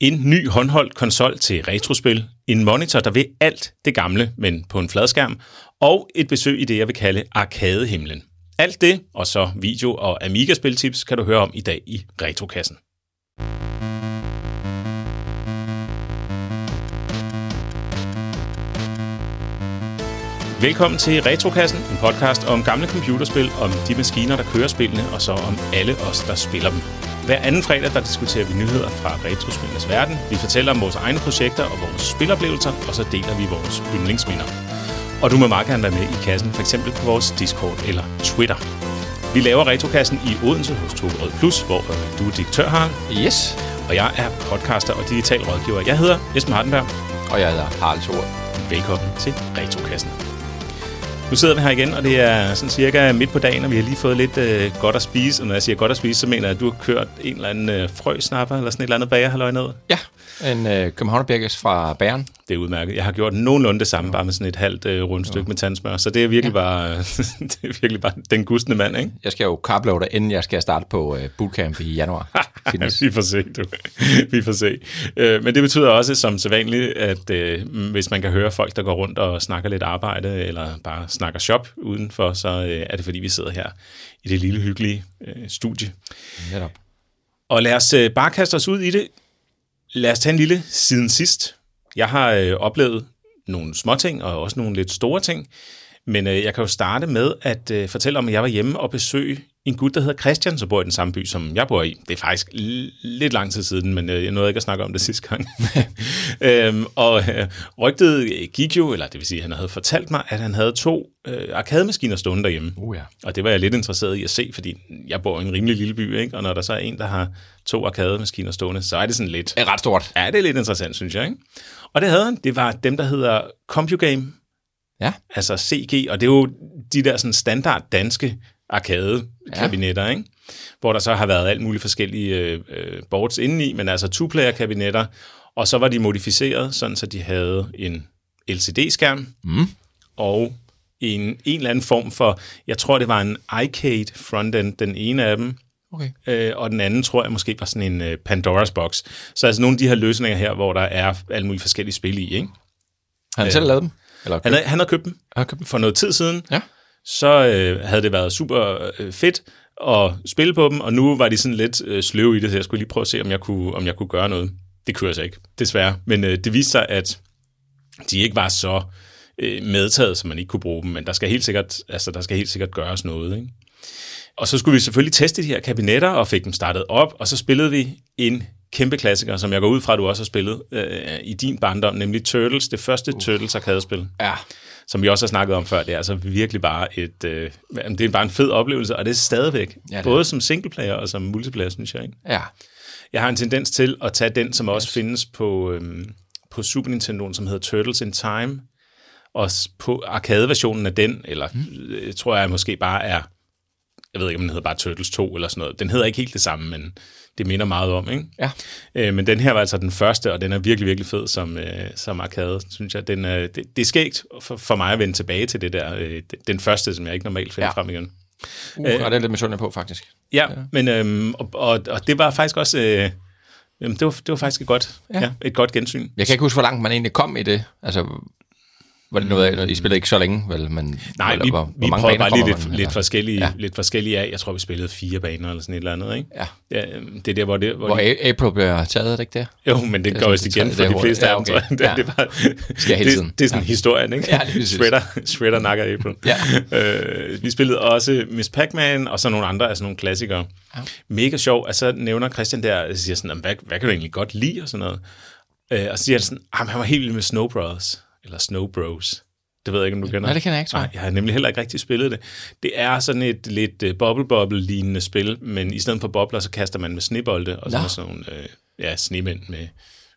En ny håndholdt konsol til retrospil, en monitor, der vil alt det gamle, men på en fladskærm, og et besøg i det, jeg vil kalde arkadehimlen. Alt det, og så video- og Amiga-spiltips, kan du høre om i dag i Retrokassen. Velkommen til Retrokassen, en podcast om gamle computerspil, om de maskiner, der kører spillene, og så om alle os, der spiller dem. Hver anden fredag, der diskuterer vi nyheder fra retrospillenes verden. Vi fortæller om vores egne projekter og vores spiloplevelser, og så deler vi vores yndlingsminder. Og du må meget gerne være med i kassen, f.eks. på vores Discord eller Twitter. Vi laver Retrokassen i Odense hos Tove Rød Plus, hvor øh, du er direktør, Harald. Yes. Og jeg er podcaster og digital rådgiver. Jeg hedder Esben Hardenberg. Og jeg hedder Harald Thor. Velkommen til Retrokassen. Nu sidder vi her igen, og det er sådan cirka midt på dagen, og vi har lige fået lidt øh, godt at spise. Og når jeg siger godt at spise, så mener jeg, at du har kørt en eller anden øh, frøsnapper eller sådan et eller andet bager, ned. Ja, en øh, Københavnerbirkes fra Bæren. Det er udmærket. Jeg har gjort nogenlunde det samme, bare med sådan et halvt øh, rundstykke ja. med tandsmør. Så det er virkelig, ja. bare, det er virkelig bare den gustende mand, ikke? Jeg skal jo carbloade, inden jeg skal starte på øh, bootcamp i januar. vi får se, du. vi får se. Øh, men det betyder også, som sædvanligt, at øh, hvis man kan høre folk, der går rundt og snakker lidt arbejde, eller bare snakker shop udenfor, så øh, er det fordi, vi sidder her i det lille hyggelige øh, studie. Netop. Og lad os øh, bare kaste os ud i det. Lad os tage en lille siden sidst. Jeg har øh, oplevet nogle små ting og også nogle lidt store ting. Men øh, jeg kan jo starte med at øh, fortælle om, at jeg var hjemme og besøge en gut, der hedder Christian, som bor i den samme by, som jeg bor i. Det er faktisk lidt lang tid siden, men øh, jeg nåede ikke at snakke om det sidste gang. øhm, og øh, rygtet gik jo, eller det vil sige, at han havde fortalt mig, at han havde to øh, arkademaskiner stående derhjemme. Uh, ja. Og det var jeg lidt interesseret i at se, fordi jeg bor i en rimelig lille by, ikke? og når der så er en, der har to arkademaskiner stående, så er det sådan lidt... Det er ret stort. Ja, det er lidt interessant, synes jeg. Ikke? Og det havde han. Det var dem, der hedder CompuGame, Ja. altså CG, og det er jo de der sådan standard danske arcade-kabinetter, ja. ikke? hvor der så har været alt muligt forskellige øh, øh, boards indeni, men altså two-player-kabinetter, og så var de modificeret, sådan så de havde en LCD-skærm Mm. og en, en eller anden form for, jeg tror det var en iCade frontend, den ene af dem, Okay. øh, og den anden tror jeg måske var sådan en øh, Pandora's box. Så altså nogle af de her løsninger her, hvor der er alle mulige forskellige spil i, ikke? Har han selv lavet dem? Eller Han, havde, han havde købt dem har købt dem? for noget tid siden, Ja. Så øh, havde det været super øh, fedt at spille på dem, og nu var de sådan lidt øh, sløve i det, så jeg skulle lige prøve at se, om jeg kunne, om jeg kunne gøre noget. Det kunne jeg så ikke, desværre. Men øh, det viste sig, at de ikke var så øh, medtaget, så man ikke kunne bruge dem, men der skal helt sikkert, altså, der skal helt sikkert gøres noget. Ikke? Og så skulle vi selvfølgelig teste de her kabinetter, og fik dem startet op, og så spillede vi en kæmpe klassiker, som jeg går ud fra, at du også har spillet øh, i din barndom, nemlig Turtles, det første uh. Turtles arkadespil Ja. Som vi også har snakket om før, det er altså virkelig bare et, øh, det er bare en fed oplevelse, og det er stadigvæk, Ja, det både som singleplayer og som multiplayer, synes jeg. Ikke? Ja. Jeg har en tendens til at tage den, som også findes på, øhm, på Super Nintendo, som hedder Turtles in Time, og på arcade-versionen af den, eller mm. tror jeg måske bare er, jeg ved ikke, om den hedder bare Turtles 2 eller sådan noget. Den hedder ikke helt det samme, men det minder meget om, ikke? Ja. Øh, men den her var altså den første, og den er virkelig, virkelig fed som, øh, som arcade, synes jeg. Den, øh, det, det er skægt for, for mig at vende tilbage til det der, øh, den første, som jeg ikke normalt finder ja. Frem igen. Uh, og det er lidt misundelig på, faktisk. Ja, ja. men øhm, og, og, og det var faktisk også, øh, jamen, det, var, det var faktisk et godt. Ja. Ja, et godt gensyn. Jeg kan ikke huske, hvor langt man egentlig kom i det. Altså, var det noget I spillede ikke så længe, vel? Men, Nej, eller vi, hvor, vi hvor prøvede bare lige lidt, man, lidt, forskellige, ja. Lidt forskellige af. Jeg tror, vi spillede fire baner eller sådan et eller andet, ikke? Ja. ja det er der, hvor det... Hvor Hvor de, April bliver taget, er det ikke det? jo, men det, det det er går vist igen det for er de fleste af dem, tror jeg. Det, Ja. det, var, hele det, tiden. det er sådan Ja. historien, ikke? Ja, præcis. Shredder, Shredder nakker April. Ja. Øh, vi spillede også Miss Pac-Man, og så nogle andre, altså nogle klassikere. Ja. Mega sjov. Altså nævner Christian der, siger sådan, "Jamen, hvad, hvad kan du egentlig godt lide, og sådan noget. Øh, og så siger han sådan, han var helt vild med Snow Brothers, eller Snow Bros. Det ved jeg ikke, om du kender. Nej, det kender jeg ikke, tror jeg. Nej, jeg har nemlig heller ikke rigtig spillet det. Det er sådan et lidt uh, bobble-bobble-lignende spil, men i stedet for bobler, så kaster man med snebolde, og så er sådan nogle øh, ja, snemænd med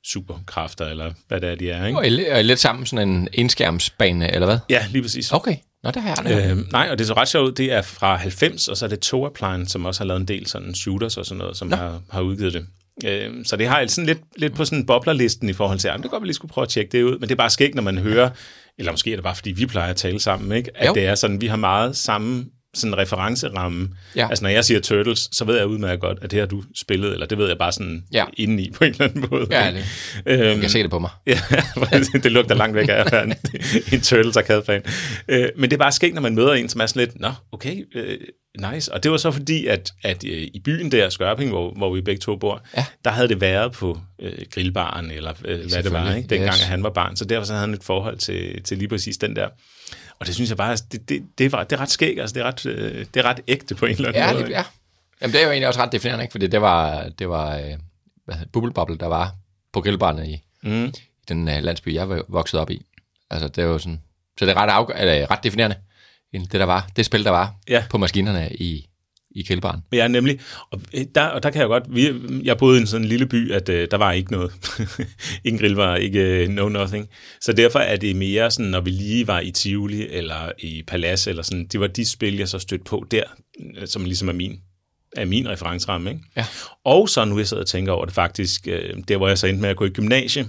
superkræfter, eller hvad det er, de er, ikke? Og I lidt sammen sådan en enskærmsbane, eller hvad? Ja, lige præcis. Okay. Nå, det har jeg. Øh, nej, og det er så ret sjovt, det er fra 90, og så er det Toapline, som også har lavet en del sådan shooters og sådan noget, som har, har udgivet det. Øh, så det har jeg sådan lidt, lidt på sådan boblerlisten i forhold til, at det godt, vi lige skulle prøve at tjekke det ud, men det er bare skægt, når man hører, eller måske er det bare, fordi vi plejer at tale sammen, ikke? at Jo. det er sådan, vi har meget samme sådan en referenceramme. Ja. Altså når jeg siger Turtles, så ved jeg udmærket godt, at det har du spillet, eller det ved jeg bare sådan Ja. indeni på en eller anden måde. Ja, det, Øhm, jeg kan se det på mig. Ja, det lugter langt væk af at være en, en Turtles arcade-fan. Øh, men det er bare sket, når man møder en, som er sådan lidt, nå, okay, øh, nice. Og det var så fordi, at, at øh, i byen der, Skørping, hvor, hvor vi begge to bor, Ja. der havde det været på øh, grillbaren, eller øh, hvad det var, ikke? dengang yes. han var barn. Så derfor så havde han et forhold til, til lige præcis den der. Og det synes jeg bare, det, det, det, var, det er ret skægt, altså det er ret, øh, det er ret ægte på en eller anden Ja, måde. det, ja. Jamen, det er jo egentlig også ret definerende, ikke? Fordi det var, det var øh, hvad hedder, Bubble Bobble, der var på grillbarnet i, Mm. i den uh, landsby, jeg var vokset op i. Altså, det er jo sådan... Så det er ret, afgør, eller, ret definerende, end det der var, det spil, der var Ja. på maskinerne i, i grillbaren. Ja, nemlig. Og øh, der, og der kan jeg godt... Vi, jeg boede i en sådan lille by, at øh, der var ikke noget. Ingen grillvarer, ikke øh, no nothing. Så derfor er det mere sådan, når vi lige var i Tivoli eller i Palace eller sådan, det var de spil, jeg så stødte på der, øh, som ligesom er min, er min referenceramme. Ikke? Ja. Og så nu jeg sidder og tænker over det faktisk, øh, der hvor jeg så endte med at gå i gymnasie,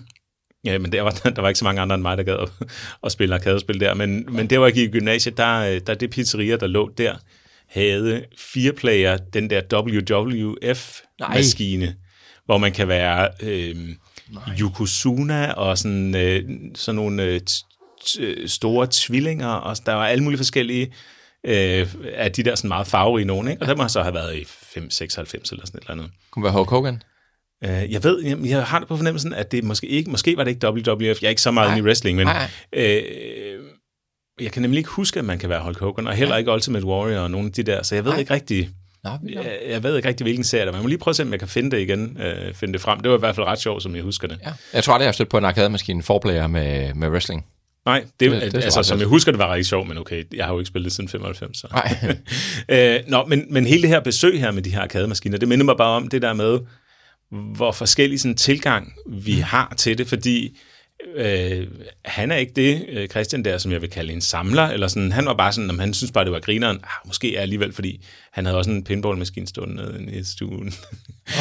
Ja, men der var, der var ikke så mange andre end mig, der gad at, at spille arkadespil der. Men, men der, hvor jeg gik i gymnasiet, der, øh, der det pizzeria, der lå der, havde fire player, den der WWF-maskine, hvor man kan være øh, Yokozuna og sådan, øh, sådan nogle øh, t- t- store tvillinger, og der var alle mulige forskellige øh, af de der sådan meget farverige nogen, ikke? og der må så have været i 5, 96 eller sådan et eller andet. Kunne være Hulk Hogan. Øh, jeg ved, jeg, jeg har det på fornemmelsen, at det måske ikke, måske var det ikke WWF, jeg er ikke så meget Nej. inde i wrestling, men Nej, øh, jeg kan nemlig ikke huske, at man kan være Hulk Hogan, og heller ikke Ultimate Warrior og nogle af de der, så jeg ved Nej. ikke rigtig, Nå, ja. jeg, jeg ved ikke rigtig, hvilken serie det er. Man må lige prøve at se, om jeg kan finde det igen, øh, finde det frem. Det var i hvert fald ret sjovt, som jeg husker det. ja. Jeg tror aldrig, jeg har stødt på en arkademaskine forplayer med, med wrestling. Nej, det, Det- det, det er det så altså, som jeg husker, det var rigtig sjovt, men okay, jeg har jo ikke spillet det siden 95. Så. Nej. øh, nå, men, men hele det her besøg her med de her arkademaskiner, det minder mig bare om det der med, hvor forskellig sådan tilgang vi mm. har til det, fordi øh, han er ikke det, øh, Christian der, som jeg vil kalde en samler, eller sådan, han var bare sådan, om han synes bare, det var grineren, ah, måske er alligevel, fordi han havde også en pinballmaskine stående nede i stuen.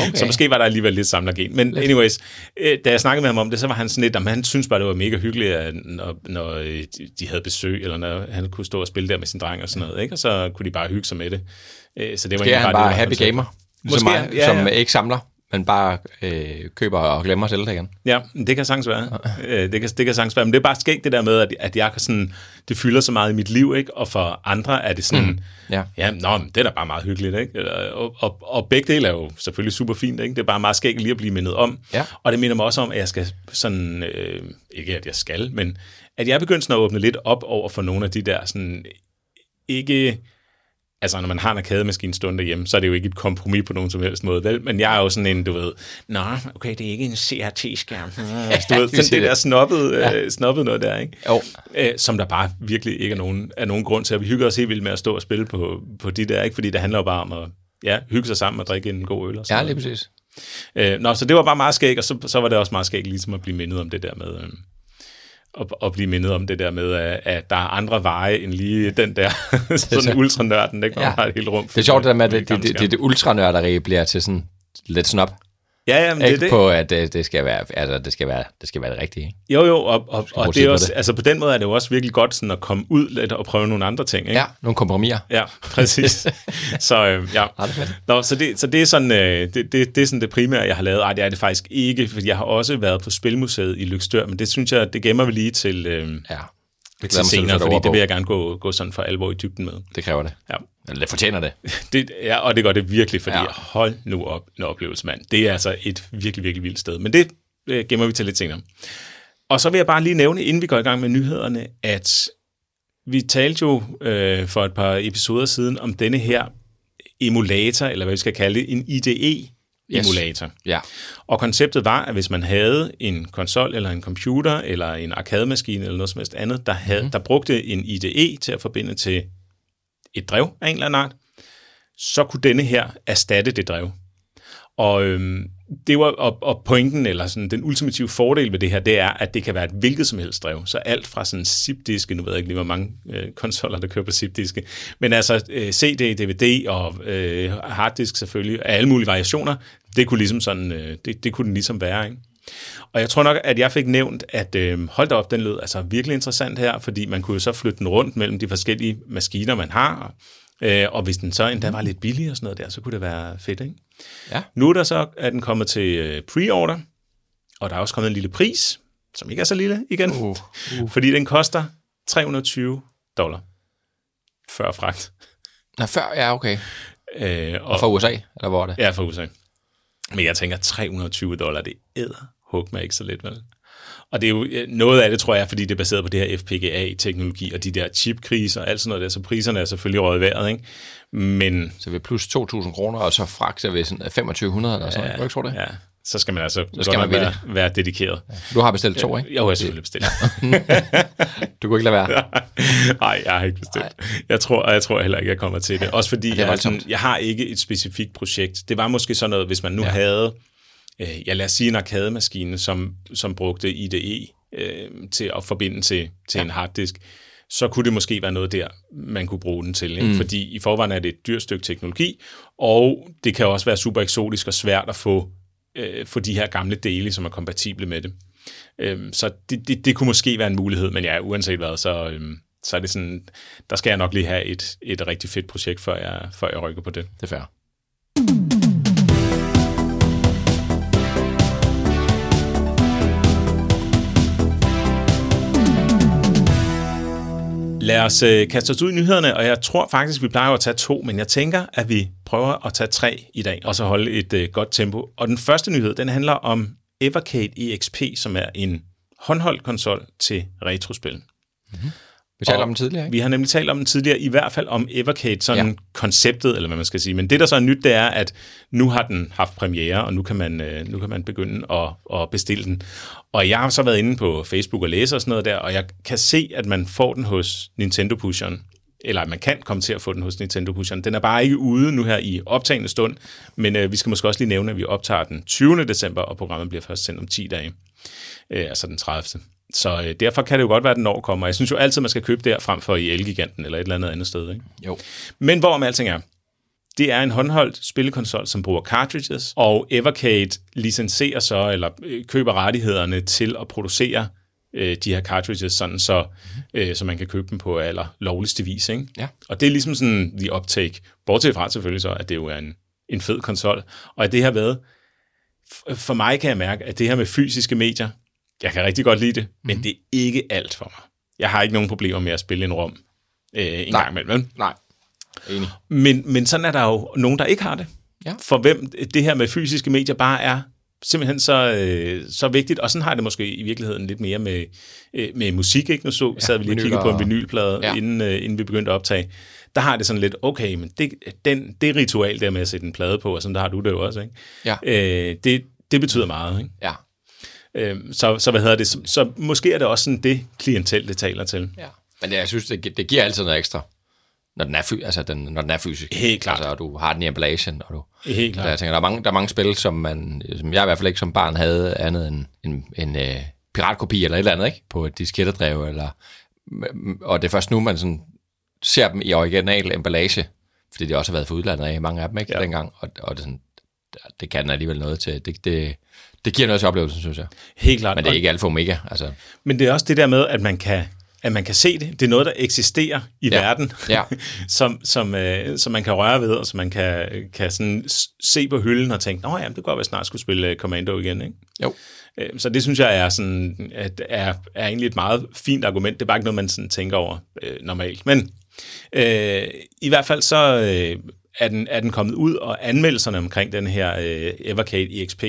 Okay. så måske var der alligevel lidt samlergen. Men anyways, øh, da jeg snakkede med ham om det, så var han sådan lidt, om han synes bare, det var mega hyggeligt, at når, når øh, de- de havde besøg, eller når han kunne stå og spille der med sin dreng og sådan noget, ikke? og så kunne de bare hygge sig med det. Øh, Så det var Det er han bare var happy gamer. Ligesom Måske, mig, ja, som ja. ikke samler, men bare øh, køber og glemmer selv det igen. Ja, det kan sagtens være. Øh, det, kan, det kan sagtens være. Men det er bare skægt det der med, at, at jeg kan sådan, det fylder så meget i mit liv, ikke? og for andre er det sådan, mm. Ja. ja, nå, men det er da bare meget hyggeligt. Ikke? Eller- Og, og, og begge dele er jo selvfølgelig super fint. Ikke? Det er bare meget skægt lige at blive mindet om. Ja. Og det minder mig også om, at jeg skal sådan, øh, ikke at jeg skal, men at jeg er begyndt sådan at åbne lidt op over for nogle af de der sådan, ikke altså når man har en arkademaskine stående derhjemme, så er det jo ikke et kompromis på nogen som helst måde, vel? Men jeg er jo sådan en, du ved, nå, okay, det er ikke en CRT-skærm. Altså, du ved, sådan det der snobbet, ja. øh, snobbet noget der, ikke? Jo. Øh, som der bare virkelig ikke er nogen, er nogen grund til, at vi hygger os helt vildt med at stå og spille på, på de der, ikke? Fordi det handler jo bare om at ja, hygge sig sammen og drikke en god øl og sådan Ja, lige præcis. Øh, nå, så det var bare meget skægt, og så, så var det også meget skægt ligesom at blive mindet om det der med... Øh, at, at blive mindet om det der med, at, der er andre veje end lige den der sådan ultranørden, ikke? Ja. man har et helt rum. Det er sjovt det der med, at det, det, det, det, det ultranørderi bliver til sådan lidt snop. Ja, ja, men det er det. på, at det, det, skal være, altså, det, skal være, det skal være det rigtige. Ikke? Jo, jo, og, og, og det er også, det. altså på den måde er det jo også virkelig godt sådan at komme ud lidt og prøve nogle andre ting, ikke? Ja, nogle kompromiser. Ja, præcis. så øh, ja. Nå, så, det, så det er sådan øh, det, det, det er sådan det primære, jeg har lavet. Ej, det er det faktisk ikke, fordi jeg har også været på Spilmuseet i Lykstør, men det synes jeg, det gemmer vi lige til, øh, Ja, til senere, fordi ord det vil jeg gerne gå, gå sådan for alvor i dybden med. det kræver det. Ja. Eller det fortjener det. Det, ja, og det gør det virkelig, fordi Ja. hold nu op en oplevelse, mand. Det er altså et virkelig, virkelig vildt sted. Men det øh, gemmer vi til lidt senere. Og så vil jeg bare lige nævne, inden vi går i gang med nyhederne, at vi talte jo øh, for et par episoder siden om denne her emulator, eller hvad vi skal kalde det, en IDE-emulator. Yes. Ja. Og konceptet var, at hvis man havde en konsol eller en computer eller en arkademaskine eller noget som helst andet, der, havde, mm. der brugte en IDE til at forbinde til et drev af en eller anden art, så kunne denne her erstatte det drev. Og øhm, det var og, og pointen, eller sådan den ultimative fordel ved det her, det er, at det kan være et hvilket som helst drev. Så alt fra sådan zip-diske, nu ved jeg ikke lige, hvor mange øh, konsoller, der kører på zip-diske, men altså øh, CD, DVD og øh, harddisk selvfølgelig, af alle mulige variationer, det kunne ligesom sådan, øh, det, det kunne den ligesom være, ikke? Og jeg tror nok, at jeg fik nævnt, at øh, hold da op, den lød altså virkelig interessant her, fordi man kunne jo så flytte den rundt mellem de forskellige maskiner, man har. Øh, og hvis den så endda var lidt billig og sådan noget der, så kunne det være fedt, ikke? Ja. Nu er der så, er den kommet til øh, pre-order, og der er også kommet en lille pris, som ikke er så lille igen, Uh, uh. fordi den koster 320 dollar før fragt. Nå, før, ja, okay. Øh, og, Og fra USA, eller hvor er det? Ja, fra USA. Men jeg tænker, 320 dollar, det æder hug mig ikke så lidt, vel? Og det er jo øh, noget af det, tror jeg, fordi det er baseret på det her FPGA-teknologi og de der chipkriser og alt sådan noget der, så priserne er selvfølgelig røget vejret, ikke? Men Så ved plus 2.000 kroner, og så fragt er ved sådan 2.500 eller sådan noget. Kan du ikke tro det? ja, så skal man altså så skal man være, være dedikeret. Du har bestilt to, ikke? Jeg har selvfølgelig bestilt. Du kunne ikke lade være. Nej, jeg har ikke bestilt. Jeg tror, og jeg tror heller ikke, jeg kommer til det. Også fordi, er jeg, sådan, jeg har ikke et specifikt projekt. Det var måske sådan noget, hvis man nu Ja. ja. havde, øh, ja lad os sige en arcade-maskine, som, som brugte IDE øh, til at forbinde til, til ja. en harddisk, så kunne det måske være noget der, man kunne bruge den til. Ikke? Mm. Fordi i forvejen er det et dyrt stykke teknologi, og det kan også være super eksotisk og svært at få, øh, få de her gamle dele, som er kompatible med det. Øhm, så det, det, det kunne måske være en mulighed, men ja, uanset hvad, så, øhm, så er det sådan, der skal jeg nok lige have et, et rigtig fedt projekt, før jeg, før jeg rykker på det. Det er fair. Lad os øh, kaste os ud i nyhederne, og jeg tror faktisk, vi plejer at tage to, men jeg tænker, at vi prøver at tage tre i dag, og så holde et øh, godt tempo. Og den første nyhed, den handler om Evercade EXP, som er en håndholdt konsol til retrospil. Mhm. Vi talte om den tidligere, ikke? Vi har nemlig talt om den tidligere, i hvert fald om Evercade, sådan Ja. konceptet, eller hvad man skal sige. Men det, der så er nyt, det er, at nu har den haft premiere, og nu kan man, øh, nu kan man begynde at, at bestille den. Og jeg har så været inde på Facebook og læse og sådan noget der, og jeg kan se, at man får den hos Nintendo Pusheren. Eller man kan komme til at få den hos Nintendo Pusheren. Den er bare ikke ude nu her i optagende stund, men øh, vi skal måske også lige nævne, at vi optager den 20. december, og programmet bliver først sendt om 10 dage. Øh, altså den 30. Så øh, derfor kan det jo godt være, at den når kommer. Jeg synes jo altid, man skal købe der frem for i Elgiganten eller et eller andet andet sted. Ikke? Jo. Men hvorom alting er, det er en håndholdt spillekonsol, som bruger cartridges, og Evercade licenserer så, eller øh, køber rettighederne til at producere øh, de her cartridges, sådan så, øh, så man kan købe dem på aller lovligste vis. Ikke? Ja. Og det er ligesom sådan the uptake. Bortset fra selvfølgelig så, at det jo er en, en fed konsol. Og at det har været, for mig kan jeg mærke, at det her med fysiske medier, jeg kan rigtig godt lide det, men Mhm. det er ikke alt for mig. Jeg har ikke nogen problemer med at spille en rom øh, en Nej. gang imellem. Nej. Enig. Men, men sådan er der jo nogen, der ikke har det. Ja. For hvem det her med fysiske medier bare er simpelthen så, øh, så vigtigt. Og sådan har det måske i virkeligheden lidt mere med, øh, med musik. Ikke? Nu så, sad vi lige og kiggede på en vinylplade, Ja. ja. inden, øh, inden vi begyndte at optage. Der har det sådan lidt, okay, men det, den, det ritual der med at sætte en plade på, og sådan der har du det jo også, ikke? Ja. Øh, det, det betyder meget, ikke? Ja. Øh, så, så hvad hedder det? Så, så måske er det også sådan det klientel, det taler til. ja. Men jeg synes, det, det giver altid noget ekstra, når den er, fy, altså den, når den er fysisk. Helt klart. Altså, og du har den i emballagen, og du... Helt klart. jeg tænker, der er mange, der er mange spil, som, man, som jeg i hvert fald ikke som barn havde andet end en, en øh, piratkopi eller et eller andet, ikke? På et diskettedrev, eller... Og det er først nu, man sådan ser dem i original emballage, fordi de også har været for udlandet af, mange af dem, ikke? Ja. Ja. Dengang, og, og det, er sådan, det kan alligevel noget til. Det, det, det giver noget til oplevelsen, synes jeg. Helt klart. Men det er ikke alfa og omega, altså. Men det er også det der med, at man kan, at man kan se det. Det er noget, der eksisterer i Ja. verden, Ja. som, som, øh, som man kan røre ved, og som man kan, kan sådan se på hylden og tænke, nå ja, det kunne godt være, snart skulle spille øh, Commando igen. Ikke? Jo. Øh, Så det synes jeg er, sådan, at er, er egentlig et meget fint argument. Det er bare ikke noget, man sådan tænker over øh, normalt. Men øh, i hvert fald så øh, er, den, er den kommet ud, og anmeldelserne omkring den her øh, Evercade EXP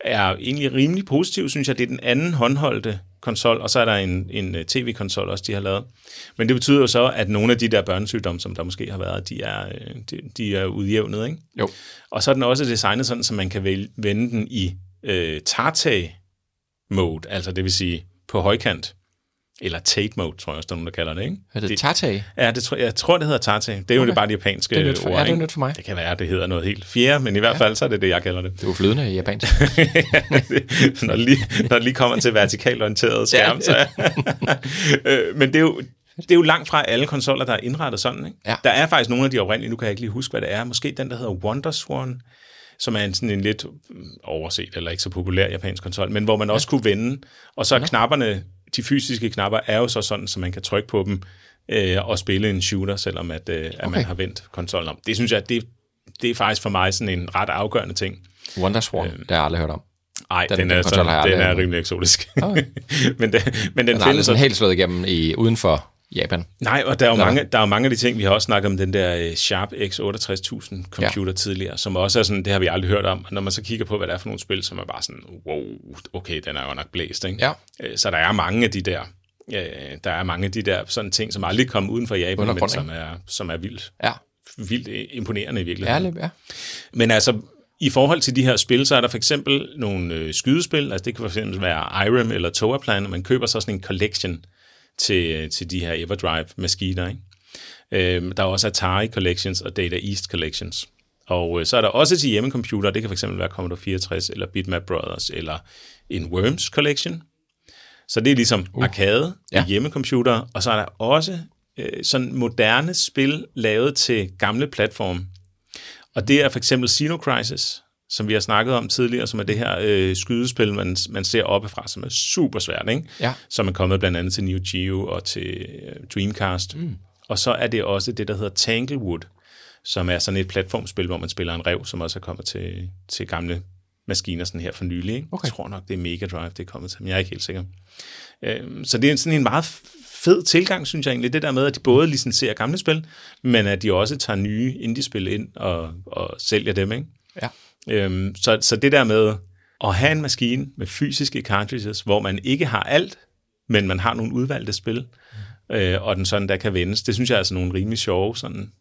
er egentlig rimelig positiv, synes jeg. Det er den anden håndholdte konsol, og så er der en, en øh, tv-konsol også, de har lavet. Men det betyder jo så, at nogle af de der børnesygdomme, som der måske har været, de er, øh, de, de er udjævnet, ikke? Jo. Og så er den også designet sådan, så man kan vælge, vende den i øh, Tarte-mode, altså det vil sige på højkant. Eller Tate-mode, tror jeg også, der er nogen, der kalder det, ikke? Er det, det Tarte? Ja, det tror, jeg tror, det hedder Tarte. Det er jo Okay. det bare de japanske Det er nyt for- ord, ja, det er nyt for mig. Det kan være, det hedder noget helt fjerde, men i hvert fald så er det det, jeg kalder det. Det er jo flydende i japansk. når, det lige, når det lige kommer til vertikalt orienteret skærm. Så, øh, men det er, jo, det er jo langt fra alle konsoller, der er indrettet sådan. Ikke? Ja. Der er faktisk nogle af de oprindelige, nu kan jeg ikke lige huske, hvad det er. Måske den, der hedder Wonderswan, som er en, sådan en lidt mm, overset eller ikke så populær japansk konsol, men hvor man også kunne vende. Og så er knapperne, de fysiske knapper, er jo så sådan, så man kan trykke på dem øh, og spille en shooter, selvom at, øh, at okay. man har vendt konsollen om. Det synes jeg, det, det er faktisk for mig sådan en ret afgørende ting. Wonderswan, øh, det har jeg aldrig hørt om. Nej, den, den, er, sådan, den er rimelig eksotisk. Okay. men, det, men den, den findes sådan helt slået igennem i, uden for Japan. Nej, og der er jo mange, der er jo mange af de ting, vi har også snakket om, den der øh, Sharp X68000 computer ja. tidligere, som også er sådan, det har vi aldrig hørt om. Og når man så kigger på, hvad det er for nogle spil, som er bare sådan, wow, okay, den er jo nok blæst, ikke? Ja. Øh, så der er mange af de der, der er mange af de der sådan ting, som aldrig kommer uden for Japan, men som er, som er vildt, ja. vildt øh, imponerende i virkeligheden. Ærligt, ja. Men altså, i forhold til de her spil, så er der for eksempel nogle øh, skydespil, altså det kan for eksempel være Irem eller Toaplan, og man køber så sådan en collection til, til de her Everdrive-maskiner. Ikke? Øh, der er også Atari Collections og Data East Collections. Og øh, så er der også til hjemmecomputer, det kan fx være Commodore 64 eller Bitmap Brothers eller en Worms Collection. Så det er ligesom uh. arcade ja. hjemmecomputer, og så er der også øh, sådan moderne spil lavet til gamle platforme. Og det er for eksempel Xeno Crisis, som vi har snakket om tidligere, som er det her øh, skydespil, man, man ser oppefra, som er super svært, ikke? Ja. som er kommet blandt andet til Neo Geo og til øh, Dreamcast. Mm. Og så er det også det, der hedder Tanglewood, som er sådan et platformspil, hvor man spiller en rev, som også er kommet til, til gamle maskiner sådan her for nylig. Ikke? Okay. Jeg tror nok, det er Mega Drive, det er kommet til, men jeg er ikke helt sikker. Øh, så det er sådan en meget fed tilgang, synes jeg egentlig, det der med, at de både licenserer gamle spil, men at de også tager nye indie-spil ind og, og sælger dem. Ikke? Ja. Øhm, så, så det der med at have en maskine med fysiske cartridges, hvor man ikke har alt, men man har nogle udvalgte spil, øh, og den sådan der kan vendes, det synes jeg er altså nogle rimelig sjove sådan,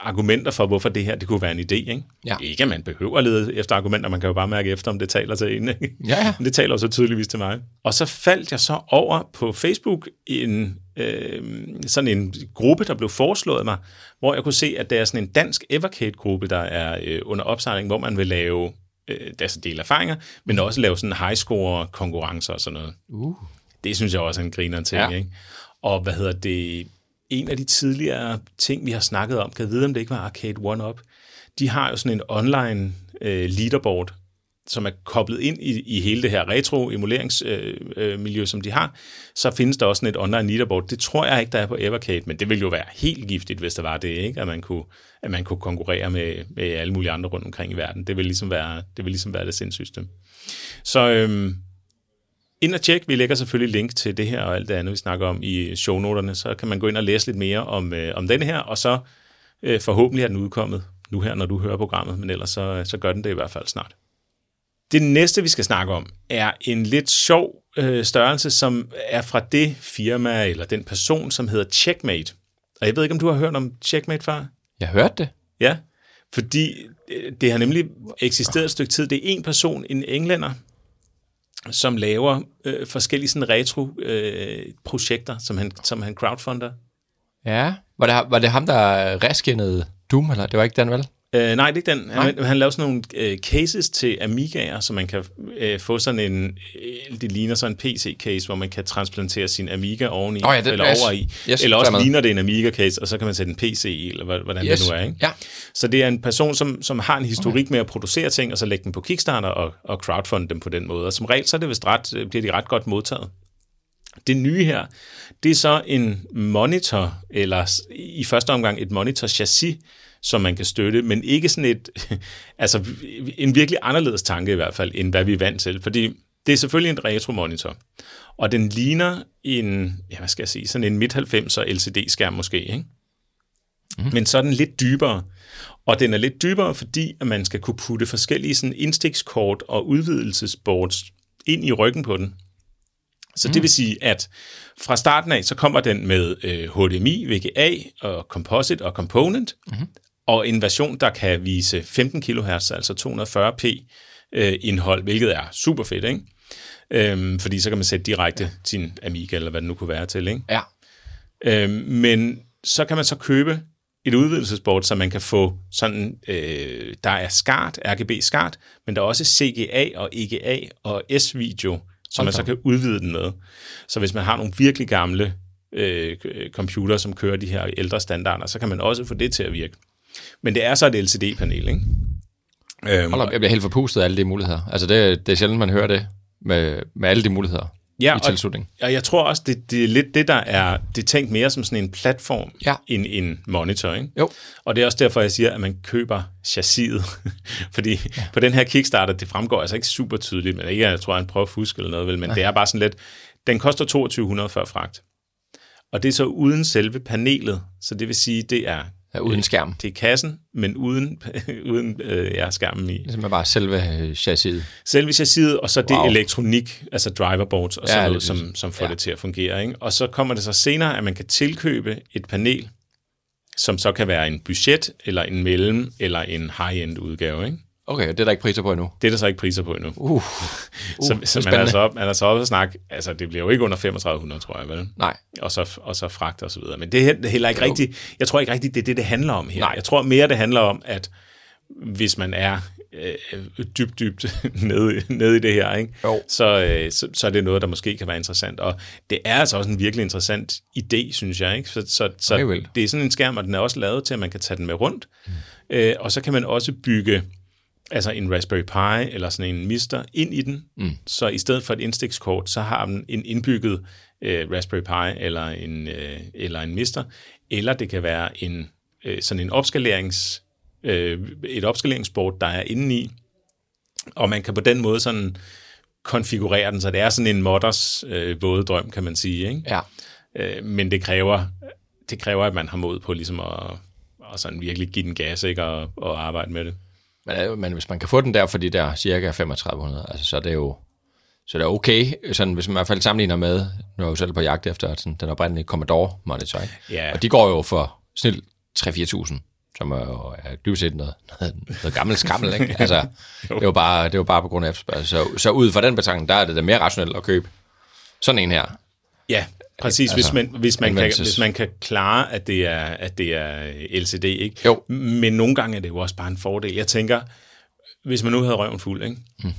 argumenter for, hvorfor det her det kunne være en idé. Ikke, ja. ikke at man behøver at lede efter argumenter, man kan jo bare mærke efter, om det taler til en. Ikke? Ja, ja. Det taler også tydeligvis til mig. Og så faldt jeg så over på Facebook en, øh, sådan en gruppe, der blev foreslået mig, hvor jeg kunne se, at der er sådan en dansk Evercade-gruppe, der er øh, under opsejling, hvor man vil lave øh, altså dele erfaringer, men også lave sådan high-score-konkurrencer og sådan noget. Uh. Det synes jeg også er en griner ting, ja. ikke? Og hvad hedder det en af de tidligere ting, vi har snakket om, kan jeg vide, om det ikke var Arcade One-Up, de har jo sådan en online øh, leaderboard, som er koblet ind i, i hele det her retro-emuleringsmiljø, øh, øh, som de har, så findes der også sådan et online leaderboard. Det tror jeg ikke, der er på Evercade, men det ville jo være helt giftigt, hvis der var det, ikke? At, man kunne, at man kunne konkurrere med, med alle mulige andre rundt omkring i verden. Det ville ligesom være det, vil ligesom være det sindssygste. Så øhm, ind og tjek. Vi lægger selvfølgelig link til det her og alt det andet, vi snakker om i shownoterne. Så kan man gå ind og læse lidt mere om, øh, om den her, og så øh, forhåbentlig er den udkommet nu her, når du hører programmet, men ellers så, så gør den det i hvert fald snart. Det næste, vi skal snakke om, er en lidt sjov øh, størrelse, som er fra det firma eller den person, som hedder Checkmate. Og jeg ved ikke, om du har hørt om Checkmate før? Jeg har hørt det. Ja, fordi øh, det har nemlig eksisteret et stykke tid. Det er en person, en englænder, som laver øh, forskellige sådan retro-projekter, øh, som, han, som han crowdfunder. Ja, var det, var det ham, der reskinnede Doom, eller det var ikke den, vel? Øh, nej, det er ikke den. Han, han laver sådan nogle øh, cases til Amigaer, så man kan øh, få sådan en, øh, det ligner sådan en PC-case, hvor man kan transplantere sin Amiga oveni, oh, ja, det, eller yes, over i. Yes, eller også ligner det en Amiga-case, og så kan man sætte en PC i, eller hvordan yes, det nu er. Ikke? Ja. Så det er en person, som, som har en historik okay. med at producere ting, og så lægge dem på Kickstarter og, og crowdfund dem på den måde. Og som regel, så er det vist ret, øh, bliver de ret godt modtaget. Det nye her, det er så en monitor, eller i første omgang et monitor chassis, som man kan støtte, men ikke sådan et, altså en virkelig anderledes tanke i hvert fald, end hvad vi er vant til, fordi det er selvfølgelig en retro-monitor, og den ligner en, ja, hvad skal jeg sige, sådan en midt-90'er LCD-skærm måske, ikke? Mm. Men så er den lidt dybere, og den er lidt dybere, fordi at man skal kunne putte forskellige sådan indstikskort og udvidelsesboards ind i ryggen på den. Så mm. det vil sige, at fra starten af, så kommer den med øh, HDMI, VGA og Composite og Component, mm og en version, der kan vise 15 kHz, altså 240p øh, indhold, hvilket er super fedt, ikke? Øhm, fordi så kan man sætte direkte ja. sin Amiga, eller hvad det nu kunne være til, ikke? Ja. Øhm, men så kan man så købe et udvidelsesbord, så man kan få sådan, øh, der er SCART, RGB SCART, men der er også CGA og EGA og S-video, som man så kan udvide den med. Så hvis man har nogle virkelig gamle øh, computer, som kører de her ældre standarder, så kan man også få det til at virke. Men det er så et LCD-panel, ikke? Øhm, Hold op, jeg bliver helt forpustet af alle de muligheder. Altså, det, det er sjældent, man hører det med, med alle de muligheder. Ja, i og- tilslutning. Og jeg tror også, det, det er lidt det, der er, det er tænkt mere som sådan en platform Ja. end en monitor. Ikke? Jo. Og det er også derfor, jeg siger, at man køber chassiset. Fordi ja. på den her Kickstarter, det fremgår altså ikke super tydeligt, men ikke, jeg tror, han prøver at fuske eller noget, vel, men det er bare sådan lidt, den koster 2200 før fragt. Og det er så uden selve panelet, så det vil sige, det er, Ja, uden skærm. det er kassen, men uden, uden øh, ja, skærmen i. Det er simpelthen bare selve øh, chassiset. Selve chassiset, og så det Wow. elektronik, altså driverboards og Ja, sådan noget, som, som får Ja. det til at fungere. Ikke? Og så kommer det så senere, at man kan tilkøbe et panel, som så kan være en budget, eller en mellem, eller en high-end udgave. Ikke? Okay, det er der ikke priser på endnu. Det er der så ikke priser på endnu. Uh, uh så er så man, er spændende. så op, man er så oppe at snakke, altså det bliver jo ikke under 3500, tror jeg, vel? Nej, og så, og så fragt og så videre. Men det er he- heller ikke rigtigt, jeg tror ikke rigtigt, det er det, det handler om her. Nej. Jeg tror mere, det handler om, at hvis man er øh, dybt, dybt nede, nede i det her, ikke? Jo. Så, øh, så, så er det noget, der måske kan være interessant. Og det er altså også en virkelig interessant idé, synes jeg. Ikke? Så, så, så Okay, det er sådan en skærm, og den er også lavet til, at man kan tage den med rundt. Mm. Øh, og så kan man også bygge altså en Raspberry Pi eller sådan en Mister ind i den. Mm. Så i stedet for et indstikskort, så har den en indbygget øh, Raspberry Pi eller en, øh, eller en Mister. Eller det kan være en øh, sådan en opskalerings, øh, et opskaleringsbord, der er inde i. Og man kan på den måde sådan konfigurere den, så det er sådan en modders øh, våde drøm, kan man sige. Ikke? ja. Øh, men det kræver, det kræver, at man har mod på ligesom at, at sådan virkelig give den gas ikke? Og, og arbejde med det. Men, men hvis man kan få den der for de der cirka 3500, altså, så er det jo så er det okay, sådan, hvis man i hvert fald sammenligner med, nu er jo selv på jagt efter sådan, den oprindelige Commodore monitor, ikke? Ja. og de går jo for snilt 3-4.000, som er jo er dybest set noget, noget, noget gammelt skrammel, ikke? Altså, det er jo bare, det er jo bare på grund af efterspørgsel. Så, så ud fra den betragtning, der er det da mere rationelt at købe sådan en her. Ja, præcis. Altså, hvis, man, hvis, man kan, hvis man kan klare, at det er, at det er LCD, ikke? Jo. Men nogle gange er det jo også bare en fordel. Jeg tænker, hvis man nu havde røven fuld, ikke? Mm.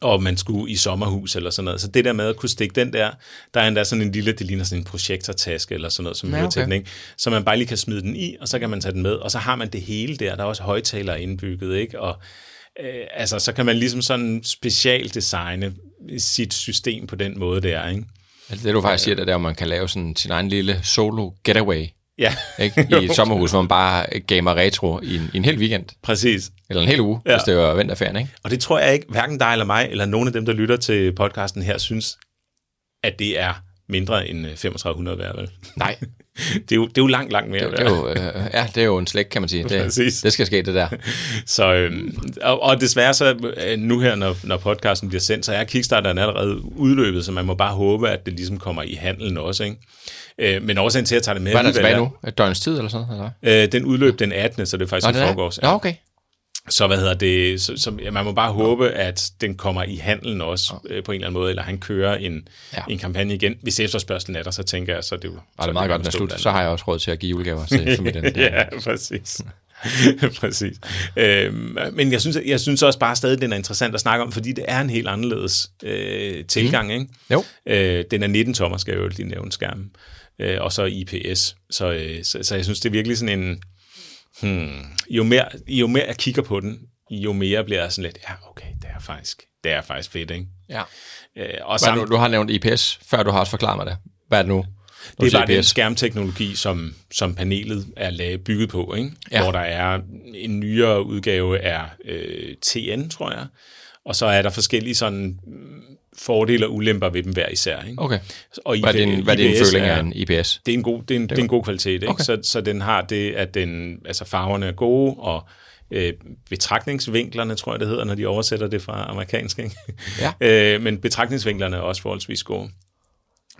og man skulle i sommerhus eller sådan noget, så det der med at kunne stikke den der, der er endda sådan en lille, det ligner sådan en projektortaske eller sådan noget, som Ja, hører til okay. den, ikke? Så man bare lige kan smide den i, og så kan man tage den med, og så har man det hele der. Der er også højtalere indbygget, ikke? Og øh, altså, så kan man ligesom sådan specialdesigne sit system på den måde der, ikke? Altså, det du faktisk siger, det er, der, at man kan lave sådan sin egen lille solo getaway Ja, ikke? i et sommerhus, hvor man bare gamer retro i en, i en hel weekend, præcis. eller en hel uge, ja. Hvis det var vinterferien, ikke? Og det tror jeg ikke, hverken dig eller mig, eller nogen af dem, der lytter til podcasten her, synes, at det er mindre end øh, 3500 værd, vel? Nej, Det er jo, det er jo langt, langt mere det, det, er jo, øh, ja, det er jo en slægt, kan man sige. Det, Præcis. det skal ske, det der. Så, øhm, og, og desværre så, øh, nu her, når, når podcasten bliver sendt, så er Kickstarteren allerede udløbet, så man må bare håbe, at det ligesom kommer i handelen også, ikke? Øh, men årsagen til, at jeg tager det med... Hvad er der tilbage nu? Et døgns tid eller sådan noget? Eller? Øh, den udløb den 18. så det er faktisk Nå, i forgårs. Nå, okay. Så hvad hedder det? Så, så, ja, man må bare håbe, at den kommer i handelen også øh, på en eller anden måde, eller han kører en, Ja. ja. en kampagne igen. Hvis efterspørgselen er der, så tænker jeg, så er det jo... Og det er meget godt, er slut. Så har jeg også råd til at give julegaver til familien. Ja, præcis. præcis. Øhm, men jeg synes, jeg synes også bare stadig, den er interessant at snakke om, fordi det er en helt anderledes øh, tilgang. Mm. Ikke? Jo. Øh, den er 19 tommer, skal jeg jo lige nævne skærmen. Øh, og så IPS. Så, øh, så, så jeg synes, det er virkelig sådan en... Hmm, jo, mere, jo mere jeg kigger på den, jo mere bliver jeg sådan lidt, ja, okay, det er faktisk, det er faktisk fedt, ikke? Ja. Øh, og det nu, du har nævnt IPS, før du har også forklaret mig det. Hvad er det nu? Det er bare den IPS. skærmteknologi, som, som panelet er lavet, bygget på, ikke? Ja. Hvor der er en nyere udgave af øh, TN, tror jeg, og så er der forskellige sådan fordele og ulemper ved dem hver især. Ikke? Okay. Og Hvad er din, hvad er din IPS føling af en IPS? Det er en god, det er en, det er en god kvalitet, ikke? Okay. Så, så den har det, at den, altså farverne er gode, og øh, betragtningsvinklerne, tror jeg det hedder, når de oversætter det fra amerikansk, ikke? Ja. øh, men betragtningsvinklerne er også forholdsvis gode.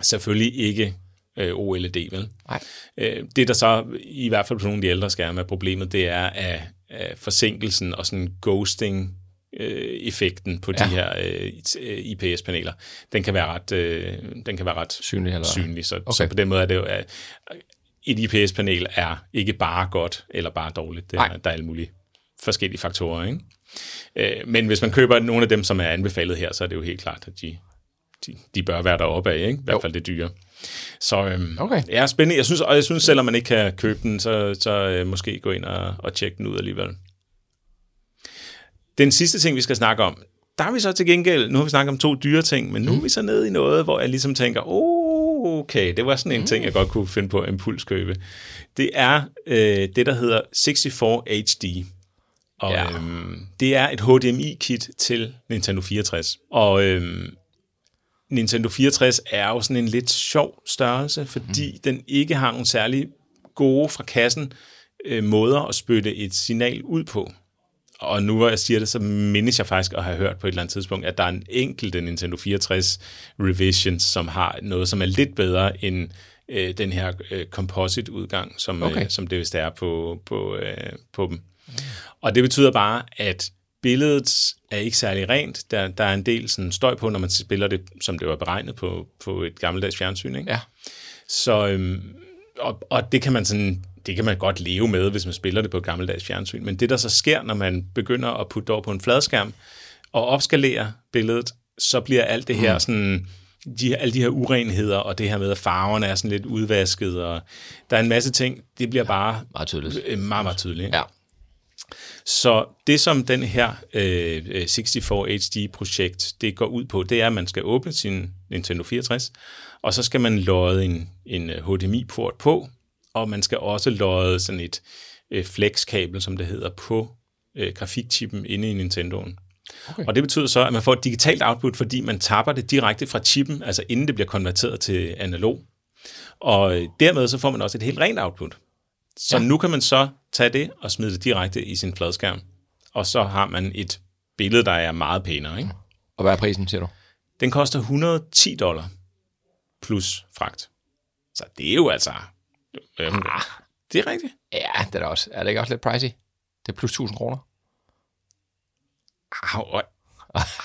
Selvfølgelig ikke øh, OLED, vel? Nej. Øh, det, der så i hvert fald på nogle af de ældre skærme er problemet, det er at, at forsinkelsen og sådan ghosting øh, effekten på Ja. de her øh, IPS-paneler, den kan være ret, øh, den kan være ret Synlig eller? synlig. Så, Okay. så på den måde er det jo, at et IPS-panel er ikke bare godt eller bare dårligt. Det er, der er alle mulige forskellige faktorer. Ikke? Øh, men hvis man køber nogle af dem, som er anbefalet her, så er det jo helt klart, at de, de, de bør være deroppe af, ikke? i hvert fald det dyre. Så øhm, Okay. ja, spændende. Jeg synes, og jeg synes, selvom man ikke kan købe den, så, så øh, måske gå ind og, og tjekke den ud alligevel. Den sidste ting, vi skal snakke om, der er vi så til gengæld, nu har vi snakket om to dyre ting, men nu mm. er vi så nede i noget, hvor jeg ligesom tænker, oh, okay, det var sådan en mm. ting, jeg godt kunne finde på at impulskøbe. Det er øh, det, der hedder 64 HD. Og ja. øhm, det er et HDMI-kit til Nintendo 64. Og øhm, Nintendo 64 er jo sådan en lidt sjov størrelse, fordi mm. den ikke har nogle særlig gode fra kassen øh, måder at spytte et signal ud på. Og nu hvor jeg siger det, så mindes jeg faktisk at have hørt på et eller andet tidspunkt, at der er en enkelt Nintendo 64 Revisions, som har noget, som er lidt bedre end øh, den her øh, composite-udgang, som, okay. øh, som det vist er på, på, øh, på dem. Og det betyder bare, at billedet er ikke særlig rent. Der, der er en del sådan støj på, når man spiller det, som det var beregnet på, på et gammeldags fjernsyn. Ikke? Ja. Så, øhm, og, og det kan man sådan det kan man godt leve med, hvis man spiller det på et gammeldags fjernsyn. Men det, der så sker, når man begynder at putte det over på en fladskærm og opskalere billedet, så bliver alt det her sådan de, alle de her urenheder, og det her med, at farverne er sådan lidt udvasket, og der er en masse ting, det bliver bare Meget tydeligt. øh, meget, meget tydeligt. Ja. Så det, som den her øh, 64 HD-projekt, det går ud på, det er, at man skal åbne sin Nintendo 64, og så skal man lodde en, en øh, HDMI-port på, og man skal også lodde sådan et øh, flex-kabel, som det hedder, på øh, grafikchippen inde i Nintendoen. Okay. Og det betyder så, at man får et digitalt output, fordi man tapper det direkte fra chippen, altså inden det bliver konverteret til analog. Og øh, dermed så får man også et helt rent output. Så ja. nu kan man så tage det og smide det direkte i sin fladskærm. Og så har man et billede, der er meget pænere. Ikke? Og hvad er prisen, siger du? Den koster 110 dollar plus fragt. Så det er jo altså... Øhm, det er rigtigt. Ja, det er da også. Er det ikke også lidt pricey? Det er plus 1000 kroner. Au.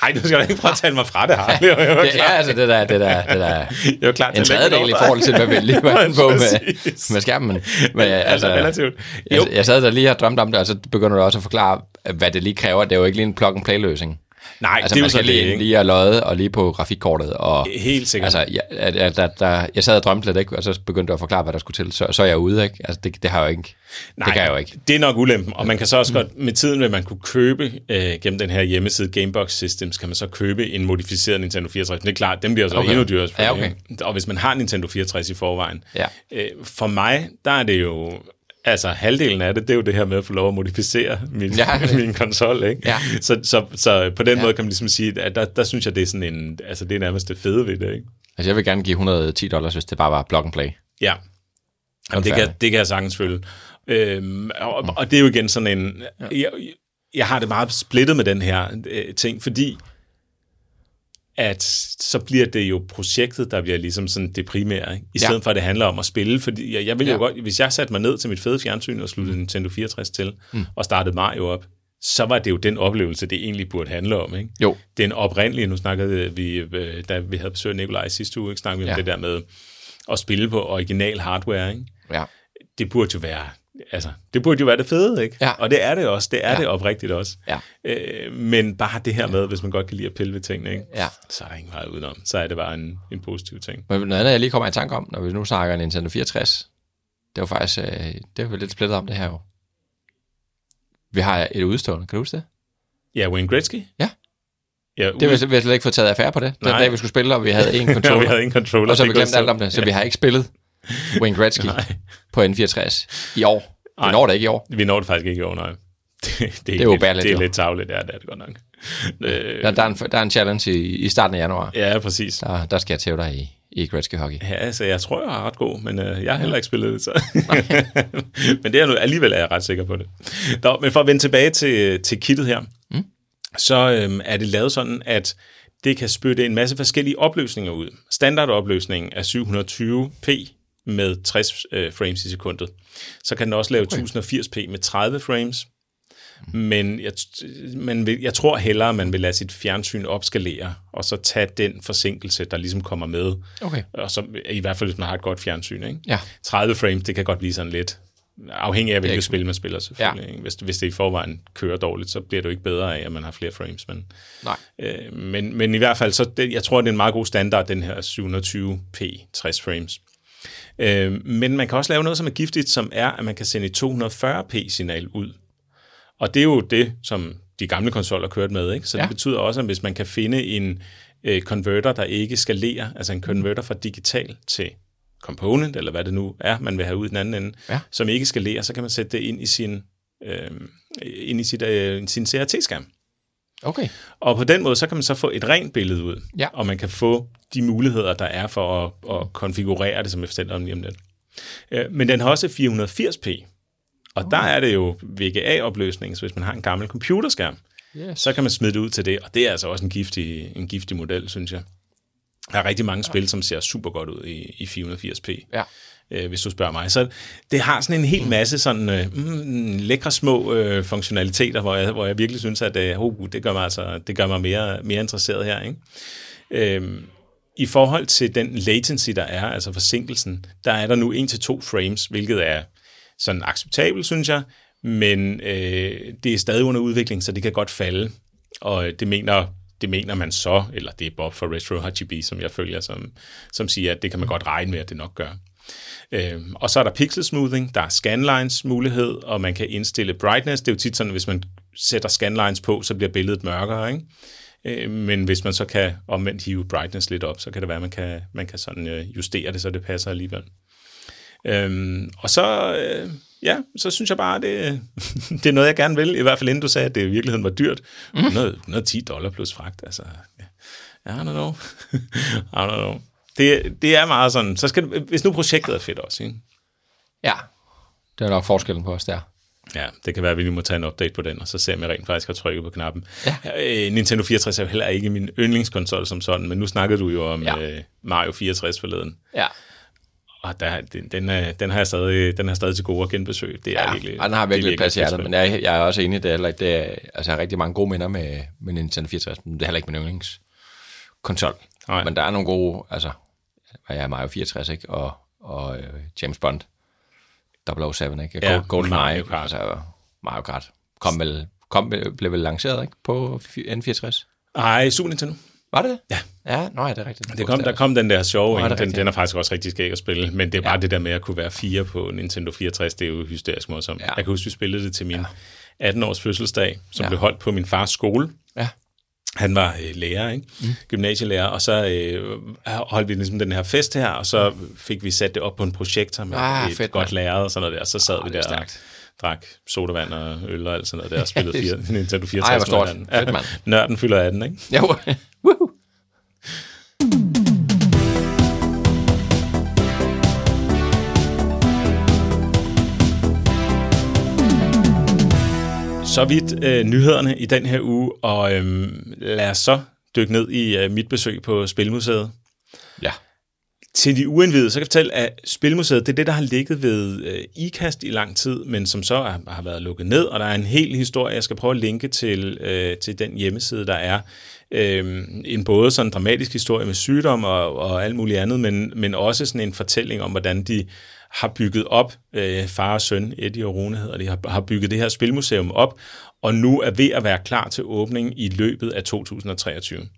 Ej, nu skal du ikke prøve at tale mig fra det her. Det er altså det der, det der, det der Jeg er klar til en tredjedel i forhold til, hvad vi lige var inde på med, med skærmen. Men, men Altså, altså, relativt. Jo, jeg, jeg sad der lige og drømte om det, og så begynder du også at forklare, hvad det lige kræver. Det er jo ikke lige en plug-and-play-løsning. Nej, Altså, det er jo man så skal det, lige, ikke? lige at lodde og lige på grafikkortet. Og, Helt sikkert. Altså, jeg, at, der, der, jeg sad og drømte lidt, ikke? og så begyndte du at forklare, hvad der skulle til. Så, så er jeg ude, ikke? Altså, det, det har jeg jo ikke. Nej, det kan jeg jo ikke. Det er nok ulempen, og man kan så også godt, med tiden vil man kunne købe, øh, gennem den her hjemmeside Gamebox Systems, kan man så købe en modificeret Nintendo 64. Men det er klart, den bliver så Okay. okay. endnu dyrere. Ja, ikke? Og hvis man har Nintendo 64 i forvejen, Ja. øh, for mig, der er det jo, altså halvdelen af det, det er jo det her med at få lov at modificere min, Ja, det- min konsol, ikke? Ja. Så, så, så på den Ja. ja. måde kan man ligesom sige, at der, der synes jeg, det er sådan en, altså det er nærmest det fede ved det, ikke? Altså, jeg vil gerne give 110 dollars, hvis det bare var plug and play. Ja, Jamen, det, kan, det kan jeg sagtens følge. Øhm, og, mm. og det er jo igen sådan en... Jeg, jeg har det meget splittet med den her øh, ting, fordi at så bliver det jo projektet, der bliver ligesom sådan det primære, ikke? i Ja. stedet for at det handler om at spille, fordi jeg, jeg vil jo Ja. godt, hvis jeg satte mig ned til mit fede fjernsyn og sluttede Nintendo 64 til, mm. og startede Mario op, så var det jo den oplevelse, det egentlig burde handle om, ikke? Jo. Det er en oprindelig, nu snakkede vi, øh, da vi havde besøg af Nikolaj i sidste uge, ikke? snakkede vi Ja. om det der med at spille på original hardware, ikke? Ja. det burde jo være, altså, det burde jo være det fede, ikke? Ja. Og det er det også, det er Ja. ja. det oprigtigt også. Ja. Øh, men bare det her med, hvis man godt kan lide at pille ved tingene, ikke? Ja. så er der ingen vej udenom. Så er det bare en, en positiv ting. Men noget andet, jeg lige kommer i tanke om, når vi nu snakker Nintendo 64, det var faktisk, øh, det jo lidt splittet om det her jo. Vi har et udstående, kan du huske det? Ja, Wayne Gretzky? Ja. Ja, Det har vi, har slet ikke fået taget affære på det. Den Nej. dag, vi skulle spille, og vi havde en ja, controller. vi havde ingen controller. og så har vi glemt alt om det, så vi har ikke spillet Wayne Gretzky Nej. på N64 i år. Vi Nej. når det ikke i år. Vi når det faktisk ikke i år, nej. Det, det, det er, jo lidt, ubærligt, Det er jo. lidt tavligt, ja, det er det godt nok. Øh, Der, der, er, en, der er en challenge i, i starten af januar. ja, præcis. Der, der skal jeg tæve dig i, i Gretzky hockey. Ja, altså, jeg tror, jeg er ret god, men øh, jeg har heller ikke spillet det, så. men det er nu, alligevel er jeg ret sikker på det. Nå, men for at vende tilbage til, til kittet her, mm. så øhm, er det lavet sådan, at det kan spytte en masse forskellige opløsninger ud. Standardopløsningen er 720p med 60 øh, frames i sekundet. Så kan den også lave okay. 1080p med 30 frames. Men jeg, man vil, jeg tror hellere, man vil lade sit fjernsyn opskalere, og så tage den forsinkelse, der ligesom kommer med. Okay. Og så, I hvert fald, hvis man har et godt fjernsyn. Ikke? Ja. 30 frames, det kan godt blive sådan lidt, afhængig af, hvilket ikke- spil man spiller selvfølgelig. Ja. Ikke? Hvis, hvis det i forvejen kører dårligt, så bliver det jo ikke bedre af, at man har flere frames. Men, Nej. øh, men, men i hvert fald, så det, jeg tror, det er en meget god standard, den her 720p 60 frames. Øh, men man kan også lave noget, som er giftigt, som er, at man kan sende et 240p signal ud. Og det er jo det, som de gamle konsoller kørte med. Ikke? Så ja. det betyder også, at hvis man kan finde en øh, converter, der ikke skalerer, altså en converter fra digital til component, eller hvad det nu er, man vil have ud i den anden ende, ja. som ikke skalerer, så kan man sætte det ind i sin, øh, ind i sit, øh, sin CRT-skærm. Okay. Og på den måde, så kan man så få et rent billede ud, Ja. og man kan få de muligheder, der er for at, at konfigurere det, som jeg fortæller om lige om lidt. Øh, Men den har også 480p, og der er det jo VGA-opløsning, så hvis man har en gammel computerskærm, Yes. så kan man smide det ud til det, og det er altså også en giftig, en giftig model, synes jeg. Der er rigtig mange spil, som ser super godt ud i, i 480p, Ja. Øh, hvis du spørger mig. Så det har sådan en hel masse sådan øh, mm, lækre små øh, funktionaliteter, hvor jeg, hvor jeg virkelig synes, at øh, uh, det gør mig, altså, det gør mig mere, mere interesseret her. Ikke? Øhm, I forhold til den latency, der er, altså forsinkelsen, der er der nu 1-2 frames, hvilket er sådan acceptabelt, synes jeg, men øh, det er stadig under udvikling, så det kan godt falde. Og det mener, det mener man så, eller det er Bob fra Retro HGB, som jeg følger, som, som siger, at det kan man godt regne med, at det nok gør. Øhm, og så er der pixel smoothing, der er scanlines mulighed, og man kan indstille brightness. Det er jo tit sådan, hvis man sætter scanlines på, så bliver billedet mørkere, ikke? Øh, men hvis man så kan omvendt hive brightness lidt op, så kan det være, at man kan, man kan sådan øh, justere det, så det passer alligevel. Øhm, og så, øh, ja, så synes jeg bare, det, det er noget, jeg gerne vil. I hvert fald inden du sagde, at det i virkeligheden var dyrt. 100, 110 dollar plus fragt, altså. Ja, I don't know. I don't know. Det, det er meget sådan, så skal hvis nu projektet er fedt også, ikke? Ja. Det er nok forskellen på os der. Ja, det kan være, at vi lige må tage en update på den, og så se, om jeg rent faktisk har trykket på knappen. Ja. Øh, Nintendo 64 er jo heller ikke min yndlingskonsol som sådan, men nu snakkede du jo om Ja. øh, Mario 64 forleden. Ja. Og der, den, den, er, den, har jeg stadig, den har stadig til gode at genbesøge. Det er Ja, virkelig, og den har er virkelig plads i et hjertet, men jeg, jeg er også enig, det er heller ikke, det er, altså jeg har rigtig mange gode minder med, med Nintendo 64, men det er heller ikke min yndlingskonsol. Nej. Men der er nogle gode, altså, hvad er Mario 64, ikke? Og, og øh, James Bond, 007, ikke? Ja, Ja, Golden Mario Kart. altså Mario Kart. Kom vel, kom, blev vel lanceret, ikke? På N64. Ej, Super Nintendo. Var det? Ja. Ja, nå ja, det er rigtigt. Det kom, der kom den der sjove, Nå, den, den er faktisk også rigtig skæg at spille, men det er bare Ja. det der med at kunne være fire på Nintendo 64, det er jo hysterisk morsomt. Ja. Jeg kan huske, vi spillede det til min 18-års fødselsdag, som Ja. blev holdt på min fars skole. Han var øh, lærer, ikke? Mm. gymnasielærer, og så øh, holdt vi ligesom den her fest her, og så fik vi sat det op på en projektor med Ah, et fedt, godt lærred og sådan noget der, og så sad Ah, vi er der og drak sodavand og øl og alt sådan noget der, og spillede fire, Nintendo 64. Ej, hvor stort. Fedt, mand. Nørden fylder 18, ikke? Jo. Så vidt øh, nyhederne i den her uge, og øhm, lad os så dykke ned i øh, mit besøg på Spilmuseet. Ja. Til de uindvidede, så kan jeg fortælle, at Spilmuseet, det er det, der har ligget ved øh, IKAST i lang tid, men som så har, har været lukket ned, og der er en hel historie, jeg skal prøve at linke til, øh, til den hjemmeside, der er. Øh, en både sådan dramatisk historie med sygdom og, og alt muligt andet, men, men også sådan en fortælling om, hvordan de har bygget op, øh, far og søn, Eddie og Rune hedder de, har, har bygget det her spilmuseum op, og nu er ved at være klar til åbning i løbet af 2023.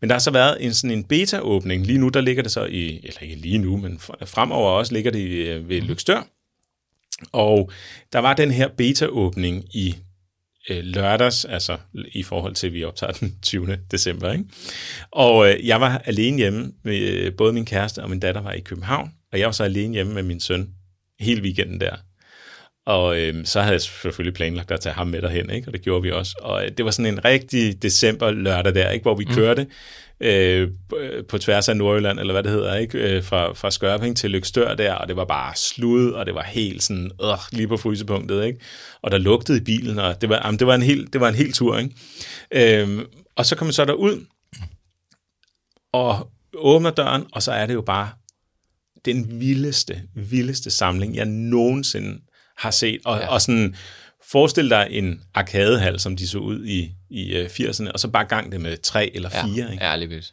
Men der har så været en sådan en beta-åbning. Lige nu, der ligger det så i, eller ikke lige nu, men fremover også ligger det øh, ved Lykstør. Og der var den her beta-åbning i øh, lørdags, altså i forhold til, at vi optager den 20. december. Ikke? Og øh, jeg var alene hjemme, med, øh, både min kæreste og min datter var i København, og jeg var så alene hjemme med min søn hele weekenden der. Og øh, så havde jeg selvfølgelig planlagt at tage ham med derhen, ikke? og det gjorde vi også. Og øh, det var sådan en rigtig december lørdag der, ikke? hvor vi mm. kørte øh, på- på tværs af Nordjylland, eller hvad det hedder, ikke? Øh, fra, fra Skørping til Lykstør der, og det var bare slud, og det var helt sådan, øh, lige på frysepunktet, ikke? Og der lugtede i bilen, og det var, jamen, det var en hel, det var en hel tur, ikke? Øh, og så kom jeg så derud, og åbner døren, og så er det jo bare den vildeste, vildeste samling, jeg nogensinde har set. Og, Ja. ja. og sådan, forestil dig en arkadehal, som de så ud i, i øh, 80'erne, og så bare gang det med tre eller Ja, fire. Ikke? ja lige vildt.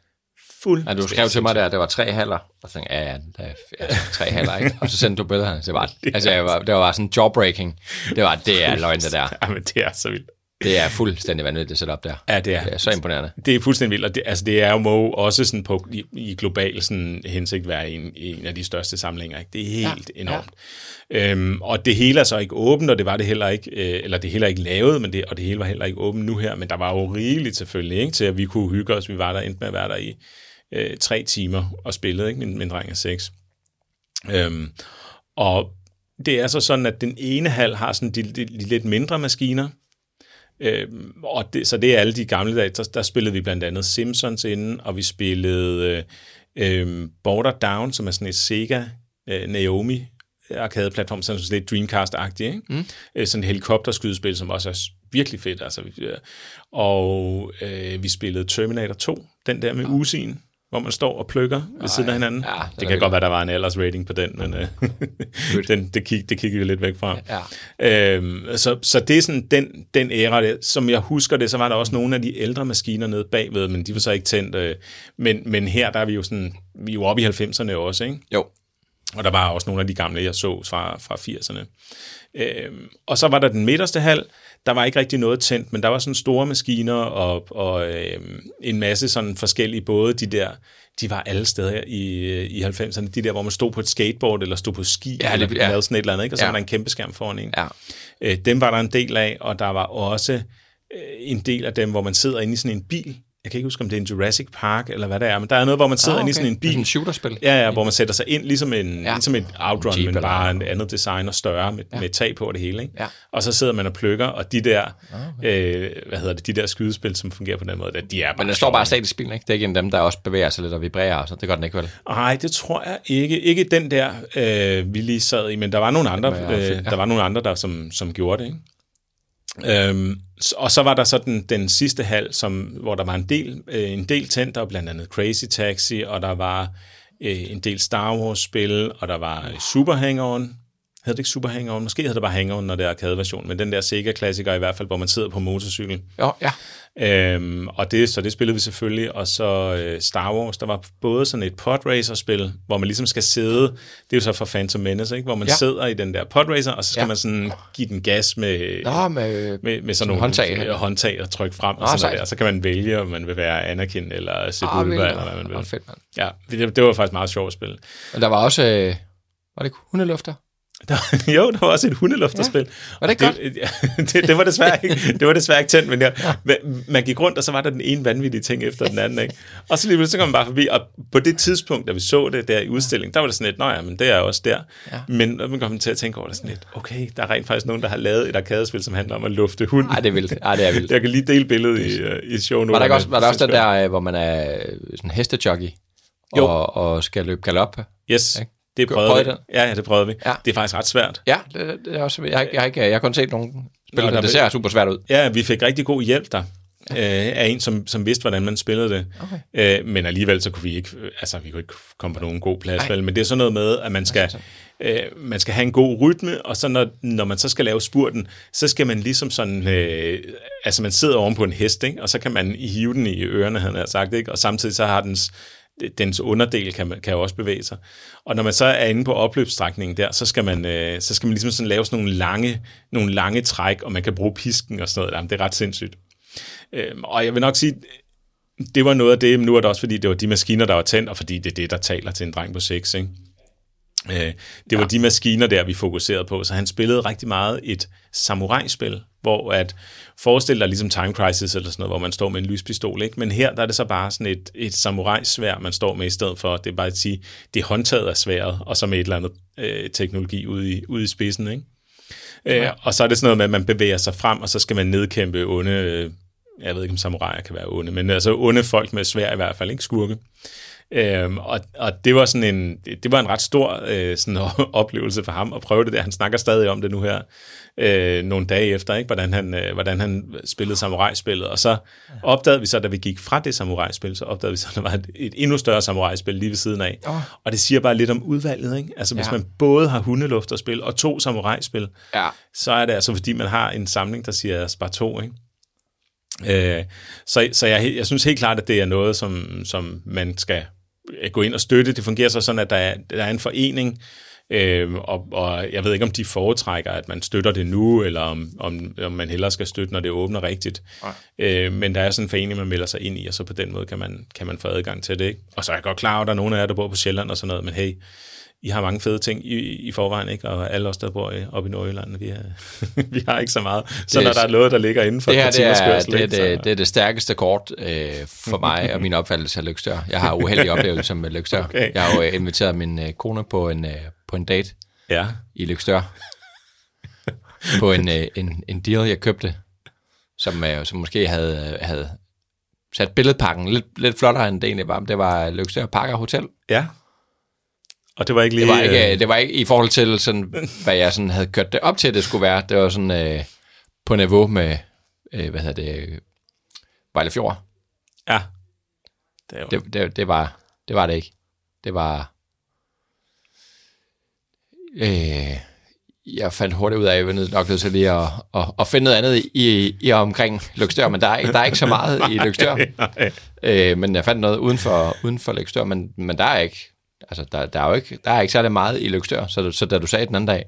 Fuld. Ja, du skrev til mig der, at det var tre haller, og så tænkte jeg, ja, ja, der er ja, tre haller, ikke? Og så sendte du billederne, så det var, altså, jeg var, det var sådan jawbreaking. Det var, det er løgn, det der. Ja, men det er så vildt. Det er fuldstændig vanvittigt setup der. Ja, det er. Det er så imponerende. Det er fuldstændig vildt, og det, altså det er jo må også sådan på, i, i global sådan, hensigt være en, en af de største samlinger. Ikke? Det er helt ja, enormt. Ja. Øhm, og det hele er så ikke åbent, og det var det heller ikke, øh, eller det heller ikke lavet, men det, og det hele var heller ikke åbent nu her, men der var jo rigeligt selvfølgelig, ikke, til at vi kunne hygge os. Vi var der endte med at være der i øh, tre timer og spillede, ikke, min, min dreng er seks. Øhm, og det er så sådan, at den ene hal har sådan de, de, de lidt mindre maskiner, øhm, og det, så det er alle de gamle dage. Der, der spillede vi blandt andet Simpsons inden, og vi spillede øh, øh, Border Down, som er sådan et Sega øh, Naomi arcade-platform, sådan lidt Dreamcast-agtig, ikke? Mm. Øh, sådan et helikopterskydespil, som også er virkelig fedt. Altså, og øh, vi spillede Terminator 2, den der med ja. Usin, hvor man står og plukker ved siden af hinanden. Ja, det, det kan godt være, der var en aldersrating på den, men øh, den, det, kig, det kigger vi lidt væk fra. Ja. Øhm, så, så det er sådan den, den æra, det, som jeg husker det, så var der også nogle af de ældre maskiner nede bagved, men de var så ikke tændt. Øh, men, men her der er vi jo sådan, vi er jo oppe i 90'erne også, ikke? Jo. Og der var også nogle af de gamle, jeg så fra, fra 80'erne. Øhm, og så var der den midterste hal, der var ikke rigtig noget tændt, men der var sådan store maskiner og, og øh, en masse sådan forskellige både de der, de var alle steder i, i 90'erne, de der, hvor man stod på et skateboard eller stod på ski, ja, eller ja. lavede sådan et eller andet, ikke? og så ja. var der en kæmpe skærm foran en. Ja. Øh, dem var der en del af, og der var også øh, en del af dem, hvor man sidder inde i sådan en bil, jeg kan ikke huske, om det er en Jurassic Park, eller hvad det er, men der er noget, hvor man sidder ah, okay. inde i sådan en bil. Sådan en shooterspil. Ja, ja, hvor man sætter sig ind, ligesom, en, ja. ligesom et outrun, Jeep, men bare en andet design og større, med, ja. med tag på det hele. Ikke? Ja. Og så sidder man og plukker, og de der, ah, okay. øh, hvad hedder det, de der skydespil, som fungerer på den måde, der, de er bare Men den står bare statisk bilen, ikke? Det er ikke en dem, der også bevæger sig lidt og vibrerer, så det gør den ikke vel? Nej, det tror jeg ikke. Ikke den der, øh, vi lige sad i, men der var nogle andre, øh, der var nogle andre der, som, som gjorde det, ikke? Øhm, og så var der så den, den sidste halv, som, hvor der var en del, øh, en del tændt, der var blandt andet Crazy Taxi, og der var øh, en del Star Wars-spil, og der var Super Hang-On. Hed det ikke Super Hang-On? Måske hed det bare Hang-On, når det er arcade-version, men den der Sega-klassiker i hvert fald, hvor man sidder på motorcykel. Ja, ja. Øhm, og det, så det spillede vi selvfølgelig, og så øh, Star Wars, der var både sådan et podracer-spil, hvor man ligesom skal sidde, det er jo så for Phantom Menace, ikke? hvor man ja. sidder i den der podracer, og så skal ja. man sådan give den gas med, Nå, med, med, med sådan nogle håndtag, øh, håndtag og trykke frem, Nå, og sådan der. så kan man vælge, om man vil være Anakin eller Sebulba, eller hvad man vil. Fedt, man. Ja, det, det var faktisk meget sjovt at spille. Og der var også, øh, var det hundelufter? Der, jo, der var også et hundelufterspil. Ja. Var det godt? Det, det, det, var desværre ikke, det var desværre ikke tændt, men jeg, ja. man gik rundt, og så var der den ene vanvittige ting efter den anden. Ikke? Og så lige så kom man bare forbi, og på det tidspunkt, da vi så det der i udstillingen, der var det sådan lidt, nå ja, men det er også der. Ja. Men man kom til at tænke over det sådan lidt, okay, der er rent faktisk nogen, der har lavet et arkadespil, som handler om at lufte hund. Nej, det er vildt. Ej, det er vildt. Jeg kan lige dele billedet i, øh, i show Var der, også, var der også den der, øh, hvor man er sådan hestejockey? Og, og skal løbe galop? Yes. Ikke? Det prøvede, prøvede vi. Det? Ja, ja, det prøvede vi. Ja. Det er faktisk ret svært. Ja, det, det er også, jeg, jeg, har ikke, jeg har kun set nogen spille det. Det ser super svært ud. Ja, vi fik rigtig god hjælp der. Øh, af en, som, som vidste, hvordan man spillede det. Okay. Øh, men alligevel, så kunne vi ikke, altså vi kunne ikke komme på nogen god plads. Vel? Men det er sådan noget med, at man skal, øh, man skal have en god rytme, og så når, når man så skal lave spurten, så skal man ligesom sådan, øh, altså man sidder oven på en hest, ikke? og så kan man hive den i ørerne, han har sagt, ikke? og samtidig så har dens dens underdel kan, kan jo også bevæge sig. Og når man så er inde på opløbsstrækningen der, så skal man, øh, så skal man ligesom sådan lave sådan nogle lange, nogle lange træk, og man kan bruge pisken og sådan noget. Jamen, det er ret sindssygt. Øh, og jeg vil nok sige, det var noget af det, men nu er det også, fordi det var de maskiner, der var tændt, og fordi det er det, der taler til en dreng på 6, ikke? Øh, det var ja. de maskiner der, vi fokuserede på, så han spillede rigtig meget et samurai-spil, hvor at forestille dig ligesom Time Crisis eller sådan noget, hvor man står med en lyspistol, ikke? men her der er det så bare sådan et, et samurai-svær, man står med i stedet for, det er bare at sige, det er håndtaget af sværet, og så med et eller andet øh, teknologi ude i, ude i spidsen. Ikke? Øh, ja. Øh, og så er det sådan noget med, at man bevæger sig frem, og så skal man nedkæmpe onde, øh, jeg ved ikke om samuraier kan være onde, men altså onde folk med svær i hvert fald, ikke skurke. Øhm, og, og det var sådan en, det var en ret stor øh, sådan oplevelse for ham at prøve det der. Han snakker stadig om det nu her øh, nogle dage efter, ikke? Hvordan, han, øh, hvordan han spillede samurai-spillet. Og så opdagede vi så, da vi gik fra det samurai-spil, så opdagede vi så, at der var et, et endnu større samurai-spil lige ved siden af. Oh. Og det siger bare lidt om udvalget. Ikke? Altså hvis ja. man både har hundelufterspil og to samurai-spil, ja. så er det altså fordi, man har en samling, der siger spar to. Ikke? Øh, så så jeg, jeg synes helt klart, at det er noget, som, som man skal gå ind og støtte. Det fungerer så sådan, at der er, der er en forening, Øh, og, og jeg ved ikke, om de foretrækker, at man støtter det nu, eller om, om, om man hellere skal støtte, når det åbner rigtigt. Øh, men der er sådan en forening, man melder sig ind i, og så på den måde kan man, kan man få adgang til det. Ikke? Og så er jeg godt klar over, at der er nogen af jer, der bor på Sjælland og sådan noget, men hey, I har mange fede ting i, i forvejen, ikke? og alle os, der bor i- oppe i Nordjylland, vi, er, vi har ikke så meget. Så Det når der er noget, der ligger inden for Det her et det er, kørsel, det, er så- det, det er det stærkeste kort øh, for mig og min opfattelse af Lykstør. Jeg har uheldige oplevelser med Lykstør. Okay. Jeg har jo øh, inviteret min øh, kone på en, øh, på en date Ja, i Lykstør. på en, øh, en, en deal, jeg købte, som, øh, som måske havde, øh, havde sat billedpakken lidt, lidt flottere, end det egentlig var. Det var Lykstør Parker Hotel. ja. Og det var ikke lige... Det var ikke, øh, det var ikke i forhold til, sådan, hvad jeg sådan havde kørt det op til, det skulle være. Det var sådan øh, på niveau med, øh, hvad hedder det, øh, Vejlefjord. Ja. Det jo, Det, det, det, var, det var det ikke. Det var... Øh, jeg fandt hurtigt ud af, at jeg var nok nødt til lige at, at, at finde noget andet i, i omkring Lykstør, men der er, ikke- der er ikke så meget i Lykstør. Nej. Øh, men jeg fandt noget uden for, uden for Lykstør, men, men der er ikke, altså der, der er jo ikke, der er ikke særlig meget i Lykstør, så, så da du sagde den anden dag,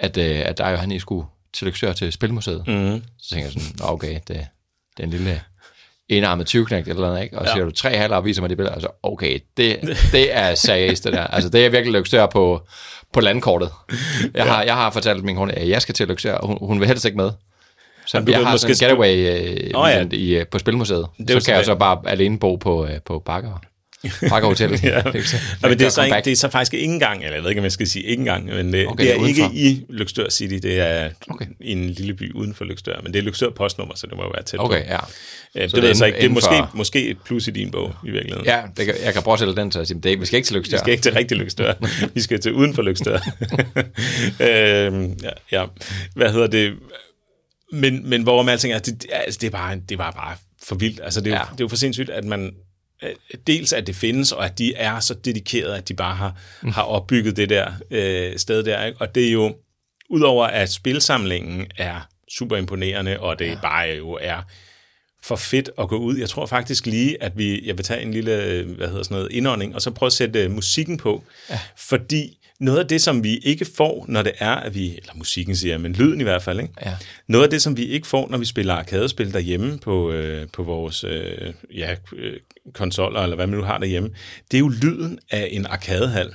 at, øh, at der er jo han, I skulle til Lykstør til Spilmuseet, Mm. så tænker jeg sådan, "Nå, okay, det, det er en lille enarmet 20 eller noget, ikke? Og så Ja. siger du tre halver og viser mig de billeder, altså okay, det, det er seriøst det der. Altså det er virkelig Lykstør på, på landkortet. Jeg, har, jeg har fortalt min kone, at jeg skal til Lykstør, og hun, hun vil helst ikke med. Så Jamen, jeg har måske sådan en getaway øh, Nå ja. i, øh, på Spilmuseet. Det så kan jeg så bare alene bo på, øh, på Bakker. Bakker Hotel. Ja. ja. Ja, men det, er så ikke, det er så faktisk ikke engang, eller jeg ved ikke, om jeg skal sige ikke engang, men det, Okay, okay, det er udenfor. ikke i Lykstør City, det er Okay. okay. en lille by uden for Lykstør, men det er Lykstør postnummer, så det må jo være tæt Okay, på. ja. Ja, det, Så det ved jeg så ikke. Det er måske, for- måske et plus i din bog, i virkeligheden. Ja, det kan, jeg kan prøve at sælge den, jeg siger, det, vi skal ikke til Lykstør. Vi skal ikke til rigtig Lykstør. Vi skal til uden for Lykstør. øhm, ja, ja, hvad hedder det? Men, men hvor man alting er, det, altså, det, er bare, det var bare for vildt. Altså, det, er, Ja. ja. det er jo for sindssygt, at man øh, dels at det findes, og at de er så dedikerede, at de bare har, Mm. har opbygget det der øh, sted der. Ikke? Og det er jo, udover at spilsamlingen er super imponerende, og det ja. bare jo er for fedt at gå ud. Jeg tror faktisk lige, at vi, jeg vil tage en lille, øh, hvad hedder sådan noget, indånding, og så prøve at sætte øh, musikken på. Ja. Fordi noget af det, som vi ikke får, når det er, at vi, eller musikken siger jeg, men lyden i hvert fald, ikke? Ja. Noget af det, som vi ikke får, når vi spiller arkadespil derhjemme på, øh, på vores øh, ja, øh, konsoller, eller hvad man nu har derhjemme, det er jo lyden af en arkadehal.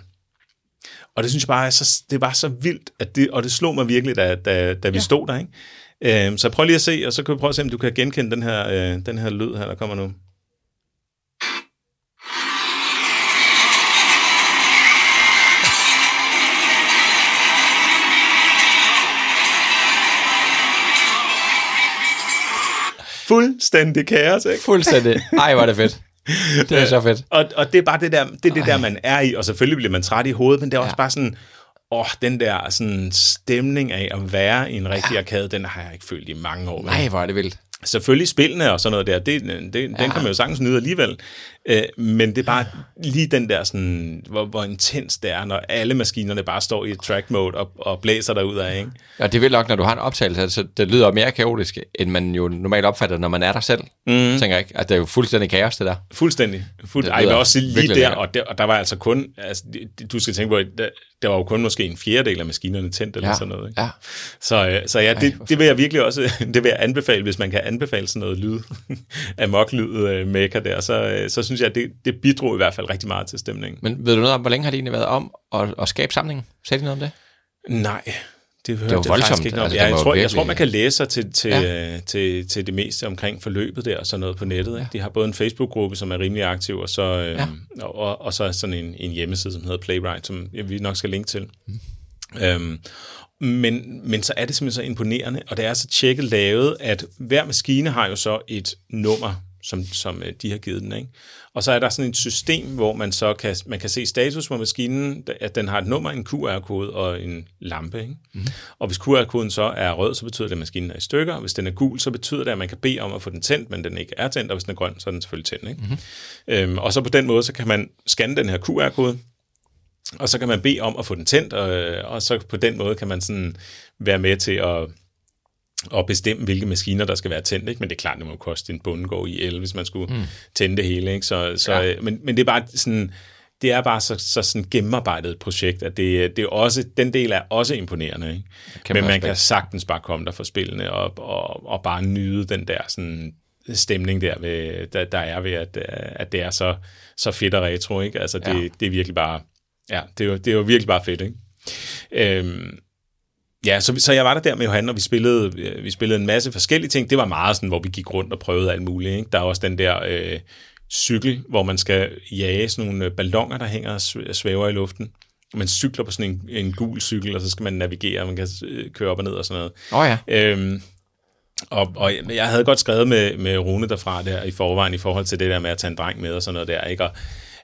Og det synes jeg bare, er så, det var så vildt, at det, og det slog mig virkelig, da, da, da vi ja. stod der. Ikke? Øhm, så prøv lige at se, og så kan vi prøve at se, om du kan genkende den her, øh, den her lyd her, der kommer nu. Fuldstændig kaos, ikke? Fuldstændig. Ej, er det fedt. Det er så fedt. Og, og det er bare det der, det, er det der, man er i, og selvfølgelig bliver man træt i hovedet, men det er også Ja. bare sådan, åh, den der sådan, stemning af at være i en rigtig ja. arkade, den har jeg ikke følt i mange år. Nej, hvor er det vildt. Selvfølgelig spillene og sådan noget der, det, det, den kan man jo sagtens nyde alligevel. Øh, men det er bare lige den der, sådan, hvor, hvor intens det er, når alle maskinerne bare står i track mode og, og blæser derud af, ikke? Og det vel nok, når du har en optagelse, så det lyder mere kaotisk, end man jo normalt opfatter, når man er der selv. Mm. Tænker ikke, at det er jo fuldstændig kaos, det der. Fuldstændig. Fuld... Det Ej, men også lige der, og der, og der var altså kun, altså, du skal tænke på, at der, der var jo kun måske en fjerdedel af maskinerne tændt eller Ja, sådan noget. Ikke? ja. Så, øh, så ja, det, det vil jeg virkelig også, det vil jeg anbefale, hvis man kan anbefale sådan noget lyd, amok-lyd øh, maker der, så, øh, så synes jeg, at det, det bidrog i hvert fald rigtig meget til stemningen. Men ved du noget om, hvor længe har de egentlig været om at, at skabe samlingen? Sagde de noget om det? Nej, det hørte var jeg voldsomt. faktisk ikke noget. Altså, ja, det jeg, tror, jeg virkelig- tror, man kan læse sig til, til, Ja. ja. til, til det meste omkring forløbet der og sådan noget på nettet. Ikke? De har både en Facebook-gruppe, som er rimelig aktiv, og så, øh, Ja. og, og, og så sådan en, en hjemmeside, som hedder Playwright, som jeg, vi nok skal linke til. Mm. Øhm, men, men så er det simpelthen så imponerende, og det er så tjekket lavet, at hver maskine har jo så et nummer, som, som øh, de har givet den. Ikke? Og så er der sådan et system, hvor man så kan, man kan se status på maskinen, at den har et nummer, en QR-kode og en lampe. Ikke? Mm. Og hvis QR-koden så er rød, så betyder det, at maskinen er i stykker. Hvis den er gul, så betyder det, at man kan bede om at få den tændt, men den ikke er tændt, og hvis den er grøn, så er den selvfølgelig tændt. Ikke? Mm. Øhm, og så på den måde, så kan man scanne den her QR-kode, og så kan man bede om at få den tændt, og, og så på den måde kan man sådan være med til at, at bestemme, hvilke maskiner, der skal være tændt. Ikke? Men det er klart, det må koste en bundegård i el, hvis man skulle mm. tænde det hele. Ikke? Så, så, Ja. ja. men, men det er bare sådan, det er bare så, så sådan gennemarbejdet et projekt, at det, det er også, den del er også imponerende. Ikke? Kæmpe Men man respekt. kan sagtens bare komme der for spillene og, og, og bare nyde den der sådan stemning der, ved, der, der er ved, at, øh, at det er så, så fedt og retro. Ikke? Altså, det, ja. det er virkelig bare, ja, det er, jo, det er jo virkelig bare fedt. Ikke? Øhm, Ja, så, så jeg var der der med Johan, og vi spillede, øh, vi spillede en masse forskellige ting. Det var meget sådan, hvor vi gik rundt og prøvede alt muligt. Ikke? Der er også den der øh, cykel, hvor man skal jage sådan nogle øh, ballonger, der hænger og sv- svæver i luften. Man cykler på sådan en, en gul cykel, og så skal man navigere, og man kan øh, køre op og ned og sådan noget. Åh oh, ja. Øhm, og, og jeg havde godt skrevet med, med Rune derfra der i forvejen i forhold til det der med at tage en dreng med og sådan noget der, ikke? Og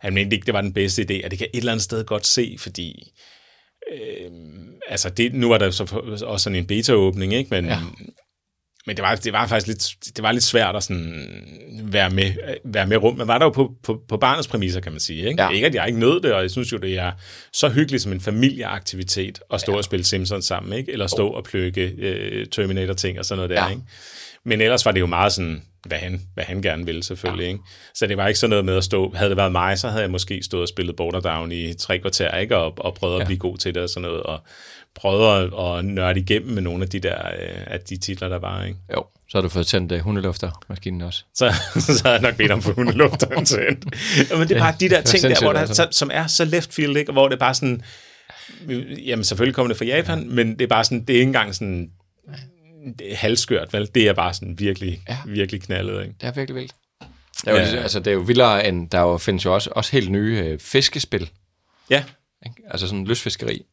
han mente ikke, det var den bedste idé, og det kan et eller andet sted godt se, fordi øhm, altså det, nu var der så også sådan en beta-åbning, ikke? Men, Ja. men det var, det var faktisk lidt, det var lidt svært at sådan være med, være med rum. Man var der jo på, på, på barnets præmisser, kan man sige. Ikke? Ja. Ikke, at jeg ikke nød det, og jeg synes jo, det er så hyggeligt som en familieaktivitet at stå ja. og spille Simpsons sammen, ikke? eller stå og pløkke øh, Terminator-ting og sådan noget der. Ja. Ikke? Men ellers var det jo meget sådan, hvad han, hvad han gerne ville selvfølgelig. Ja. Ikke? Så det var ikke sådan noget med at stå, havde det været mig, så havde jeg måske stået og spillet Border Down i tre kvarter, ikke? Og, og prøvet ja. Ja. at blive god til det og sådan noget, og prøvet at, at nørde igennem med nogle af de der, øh, af de titler, der var, ikke? Jo, så har du fået tændt uh, hundeluftermaskinen også. så, så havde jeg nok bedt om for hundelufteren tændt. Men det er bare de der ting der, hvor der, altså. så, som er så left field, ikke? Og hvor det er bare sådan, jamen selvfølgelig kommer det fra Japan, men det er bare sådan, det er ikke engang sådan det er halvskørt, vel? Det er bare sådan virkelig, Ja. virkelig knaldet, ikke? Det er virkelig vildt. Det er jo, Ja. ligesom- altså, det er jo vildere end, der jo findes jo også, også helt nye øh, fiskespil. Ja, Ikke? Altså sådan lystfiskeri.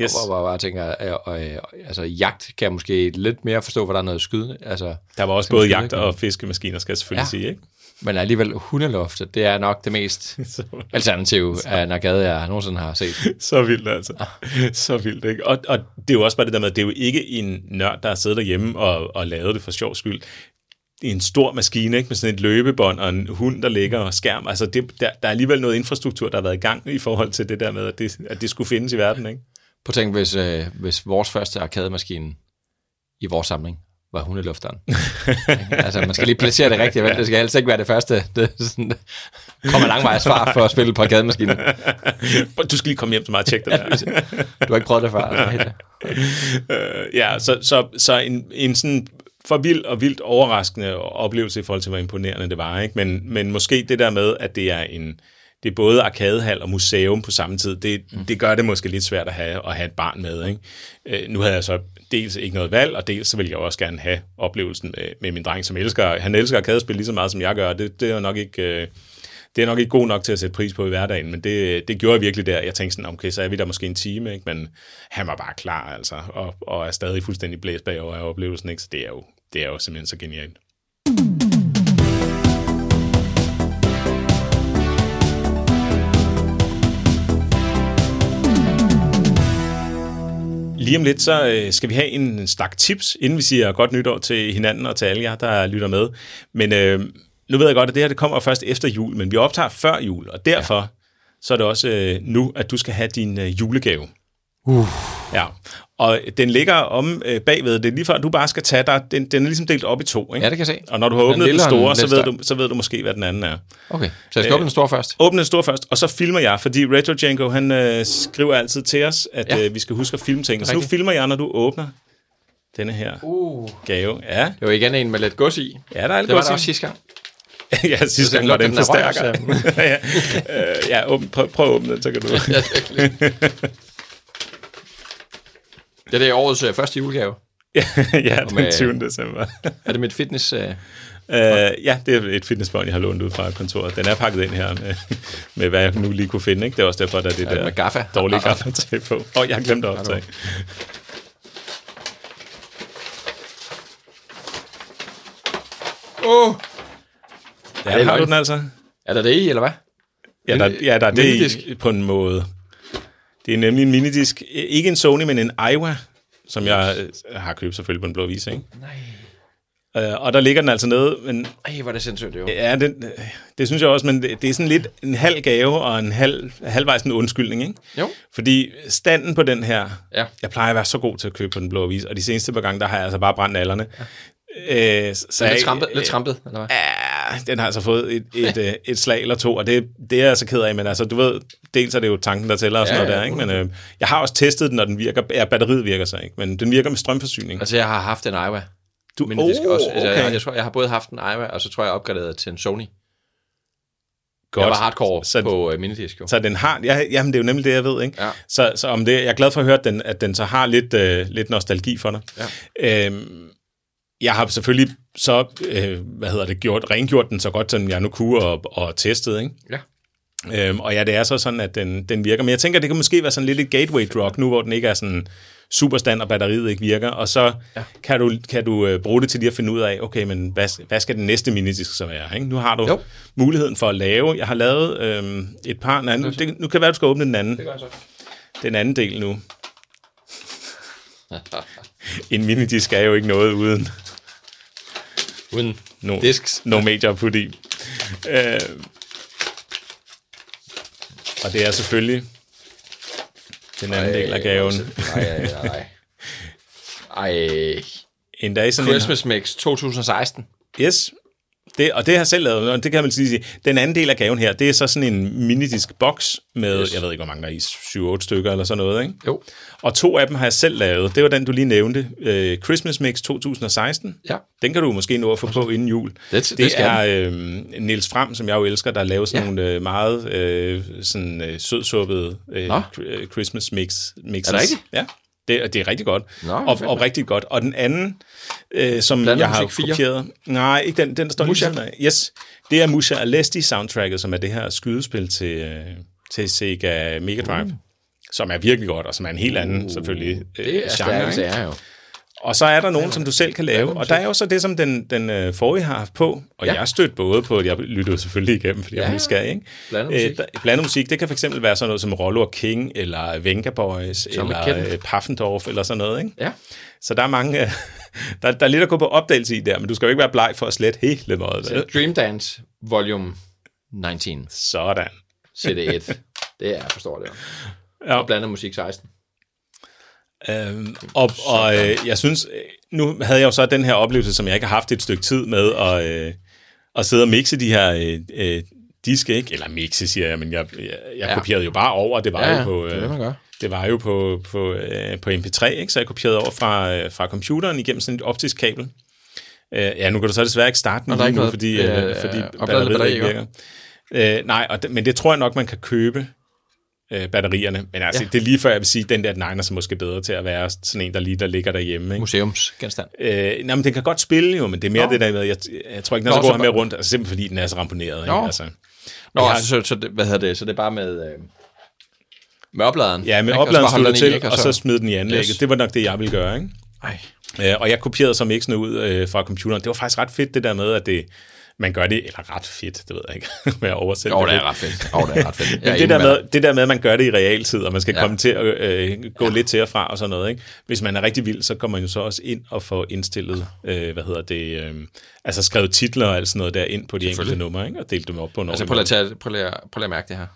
yes. Hvor jeg bare tænker, øh, øh, altså jagt kan jeg måske lidt mere forstå, hvor der er noget skydende. Altså, Der var også både skyde, jagt og fiskemaskiner, skal jeg selvfølgelig ja. sige, ikke? Men alligevel hundeloftet, det er nok det mest alternative af Nagade, jeg nogensinde har set. så vildt, altså. Så vildt, ikke? Og, og det er jo også bare det der med, at det er jo ikke en nørd, der har siddet derhjemme og, og lavet det for sjov skyld. Det er en stor maskine, ikke? Med sådan et løbebånd og en hund, der ligger og skærm. Altså, det, der, der er alligevel noget infrastruktur, der har været i gang i forhold til det der med, at det, at det skulle findes i verden, ikke? På tænk, hvis, øh, hvis vores første arkademaskine i vores samling var hundelufteren. altså, man skal lige placere det rigtigt, vel? Det skal altså ikke være det første. Det sådan, kommer langvejs fra for at spille på arkademaskinen. Du skal lige komme hjem til mig og tjekke det der. Du har ikke prøvet det før. Altså. øh, ja, så, så, så en, en sådan for vild og vildt overraskende oplevelse i forhold til, hvor imponerende det var. Ikke? Men, men måske det der med, at det er en det er både arkadehal og museum på samme tid, det, mm. det gør det måske lidt svært at have, at have et barn med. Ikke? Øh, nu havde jeg så dels ikke noget valg, og dels så vil jeg også gerne have oplevelsen med, med min dreng, som elsker, han elsker arkadespil lige så meget, som jeg gør. Det, det er nok ikke... Øh, det er nok ikke god nok til at sætte pris på i hverdagen, men det, det gjorde jeg virkelig der. Jeg tænkte sådan, okay, så er vi der måske en time, ikke? men han var bare klar, altså, og, og er stadig fuldstændig blæst bagover af oplevelsen, ikke? så det er, jo, det er jo simpelthen så genialt. Lige om lidt, så øh, skal vi have en stak tips, inden vi siger godt nytår til hinanden og til alle jer, der lytter med. Men øh, nu ved jeg godt, at det her det kommer først efter jul, men vi optager før jul, og derfor ja. så er det også øh, nu, at du skal have din øh, julegave. Uh. Ja, og den ligger om øh, bagved. Det er lige før, du bare skal tage dig. Den, den er ligesom delt op i to, ikke? Ja, det kan jeg se. Og når du har åbnet den, den store, så ved, du, så ved du måske, hvad den anden er. Okay, så jeg skal åbne den store først. Åbne den store først, og så filmer jeg, fordi Retro Django, han øh, skriver altid til os, at Ja. ja. øh, vi skal huske at filme ting. Så nu filmer jeg, når du åbner denne her Uh. gave. Ja, Det var igen en med lidt gods i. ja der er lidt Det var godt der også sidste gang. ja, sidste gang var den forstærker. ja, øh, ja åbn, prøv, prøv at åbne den, så kan du... Ja. Det er årets øh, første julegave. ja, ja den med- 20. december. Er det mit fitness... Øh... Uh, ja, det er et fitnessbånd, jeg har lånt ud fra kontoret. Den er pakket ind her med, med hvad jeg nu lige kunne finde. Ikke? Det er også derfor, der er det der med gaffa. dårlige gaffa på. Åh, oh, jeg har glemt at optage. Oh. Ja, det er har du løgn. den altså? Er der det i, eller hvad? Ja, der, ja, der er det i, på en måde. Det er nemlig en minidisk. Ikke en Sony, men en Aiwa, som jeg øh, har købt selvfølgelig på en blå vis. Ikke? Nej. Uh, og der ligger den altså nede, men Ej, hvor er det sindssygt, jo. ja, det, det synes jeg også, men det, det er sådan lidt en halv gave og en halv, halvvejs en undskyldning, ikke? Jo. Fordi standen på den her, Ja. jeg plejer at være så god til at købe på den blå avis, og de seneste par gange, der har jeg altså bare brændt nallerne. Ja. Øh, så Så lidt trampet, lidt trampet, eller hvad? Ja, den har altså fået et, et, et, et slag eller to, og det, det er jeg altså ked af, men altså, du ved, dels er det jo tanken, der tæller og sådan Ja, noget der, ikke? men øh, jeg har også testet den, når den virker, ja, batteriet virker så ikke, men den virker med strømforsyning. Altså, jeg har haft en Aiwa. Du, Men det skal også, altså, okay. jeg, jeg, tror, jeg har både haft en Aiwa, og så tror jeg, jeg opgraderet til en Sony. Godt. Jeg var hardcore Så- så, på uh, minidisc, jo. Så den har, ja, jamen det er jo nemlig det, jeg ved, ikke? Ja. Så, så om det, jeg er glad for at høre, at den, at den så har lidt, øh, lidt nostalgi for dig. Ja. Øhm, jeg har selvfølgelig så, øh, hvad hedder det, gjort, rengjort den så godt, som jeg nu kunne, og, og testet, ikke? Ja. Øhm, og ja, det er så sådan, at den, den virker. Men jeg tænker, det kan måske være sådan lidt et gateway drug, nu hvor den ikke er sådan superstand, og batteriet ikke virker. Og så ja. kan du, kan du øh, bruge det til lige at finde ud af, okay, men hvad, hvad skal den næste minidisk så være? Ikke? Nu har du Jo. muligheden for at lave. Jeg har lavet øhm, et par... Nej, nu, det, nu kan det være, du skal åbne den anden, Det gør jeg så. den anden del nu. en minidisk er jo ikke noget uden Uden no, disks. no major put i. Øh, og det er selvfølgelig den anden del af gaven. Nej, nej, nej. Ej. En dag sådan Christmas Mix 2016. en... Yes. Det, og det har jeg selv lavet, og det kan man sige. Den anden del af gaven her, det er så sådan en minidisk boks med, Yes. jeg ved ikke, hvor mange der er i, 7-8 stykker eller sådan noget, ikke? Jo. Og to af dem har jeg selv lavet. Det var den, du lige nævnte. Øh, Christmas Mix 2016. Ja. Den kan du måske nå at få på inden jul. Det- det det er øh, Niels Fram, som jeg jo elsker, der laver sådan Ja. nogle øh, meget øh, sådan, øh, sødsuppede øh, Nå. øh, Christmas mix, mixes. Er det rigtigt? Ja. Det, det er rigtig godt. Nå, og, og rigtig godt. Og den anden, øh, som Blandet jeg har kopieret... Nej, ikke den, den der står lige Musha? sådan af. Yes, det er Musha Alesti soundtracket, som er det her skydespil til, øh, til Sega Mega Drive. Uh. Som er virkelig godt, og som er en helt anden, uh, selvfølgelig, øh, Det er genre, det er jo. Og så er der nogen, som du selv kan lave. Og der er jo så det, som den, den øh, forrige har haft på. Og ja. Jeg stødt både på, jeg lyttede selvfølgelig igennem, fordi ja. jeg er nysgerrig, ikke? Blandet musik. der, blandet musik, det kan fx være sådan noget som Rollo og King, eller Venga Boys, eller er øh, Paffendorf, eller sådan noget, ikke? Ja. Så der er mange, øh, der, der er lidt at gå på opdagelse i der, men du skal jo ikke være bleg for at slette hele noget. vel? Dream Dance Volume 19. Sådan. CD1. Det er, jeg forstår det. Ja. Og blandet musik 16. Øhm, og og øh, jeg synes, øh, nu havde jeg jo så den her oplevelse, som jeg ikke har haft et stykke tid med, at, øh, at sidde og mixe de her øh, øh, diske, ikke? Eller mixe, siger jeg, men jeg, jeg, jeg ja. Kopierede jo bare over, det var Ja, jo på... er det, man gør. det var jo på, på, øh, på MP3, ikke? så jeg kopierede over fra, øh, fra computeren igennem sådan et optisk kabel. Øh, ja, nu kan du så desværre ikke starte den lige nu, noget, fordi, øh, øh, fordi opladet batteriet batteri, ikke virker. Øh, nej, og det, men det tror jeg nok, man kan købe øh, batterierne. Men altså, ja. Det er lige før, jeg vil sige, den der Niners er måske bedre til at være sådan en, der lige der ligger derhjemme. Ikke? Museumsgenstand. Øh, nej, men den kan godt spille jo, men det er mere Nå. det der med, jeg, jeg tror ikke, den er så god så med rundt, altså simpelthen fordi den er så ramponeret. Ikke? Nå. Altså, Nå, har- altså, så, så, det, hvad hedder det? Så det er bare med, øh, med opladeren? ja, med så opladeren i, til, ikke? og så smide den i anlægget. Yes. Det var nok det, jeg ville gøre, ikke? Ej. Øh, og jeg kopierede så mixene ud øh, fra computeren. Det var faktisk ret fedt, det der med, at det, man gør det, eller ret fedt, det ved jeg ikke, med at oversætte Jo, det er ret fedt. Jo, det er ret fedt. Men det der, med det der med, at man gør det i realtid, og man skal ja. Komme til at øh, gå ja. lidt til og fra og sådan noget. Ikke? Hvis man er rigtig vild, så kommer man jo så også ind og får indstillet, øh, hvad hedder det, øh, altså skrevet titler og alt sådan noget der ind på de enkelte numre, ikke? og delt dem op på en Altså, prøv at tage, prøv, at, prøv at mærke det her.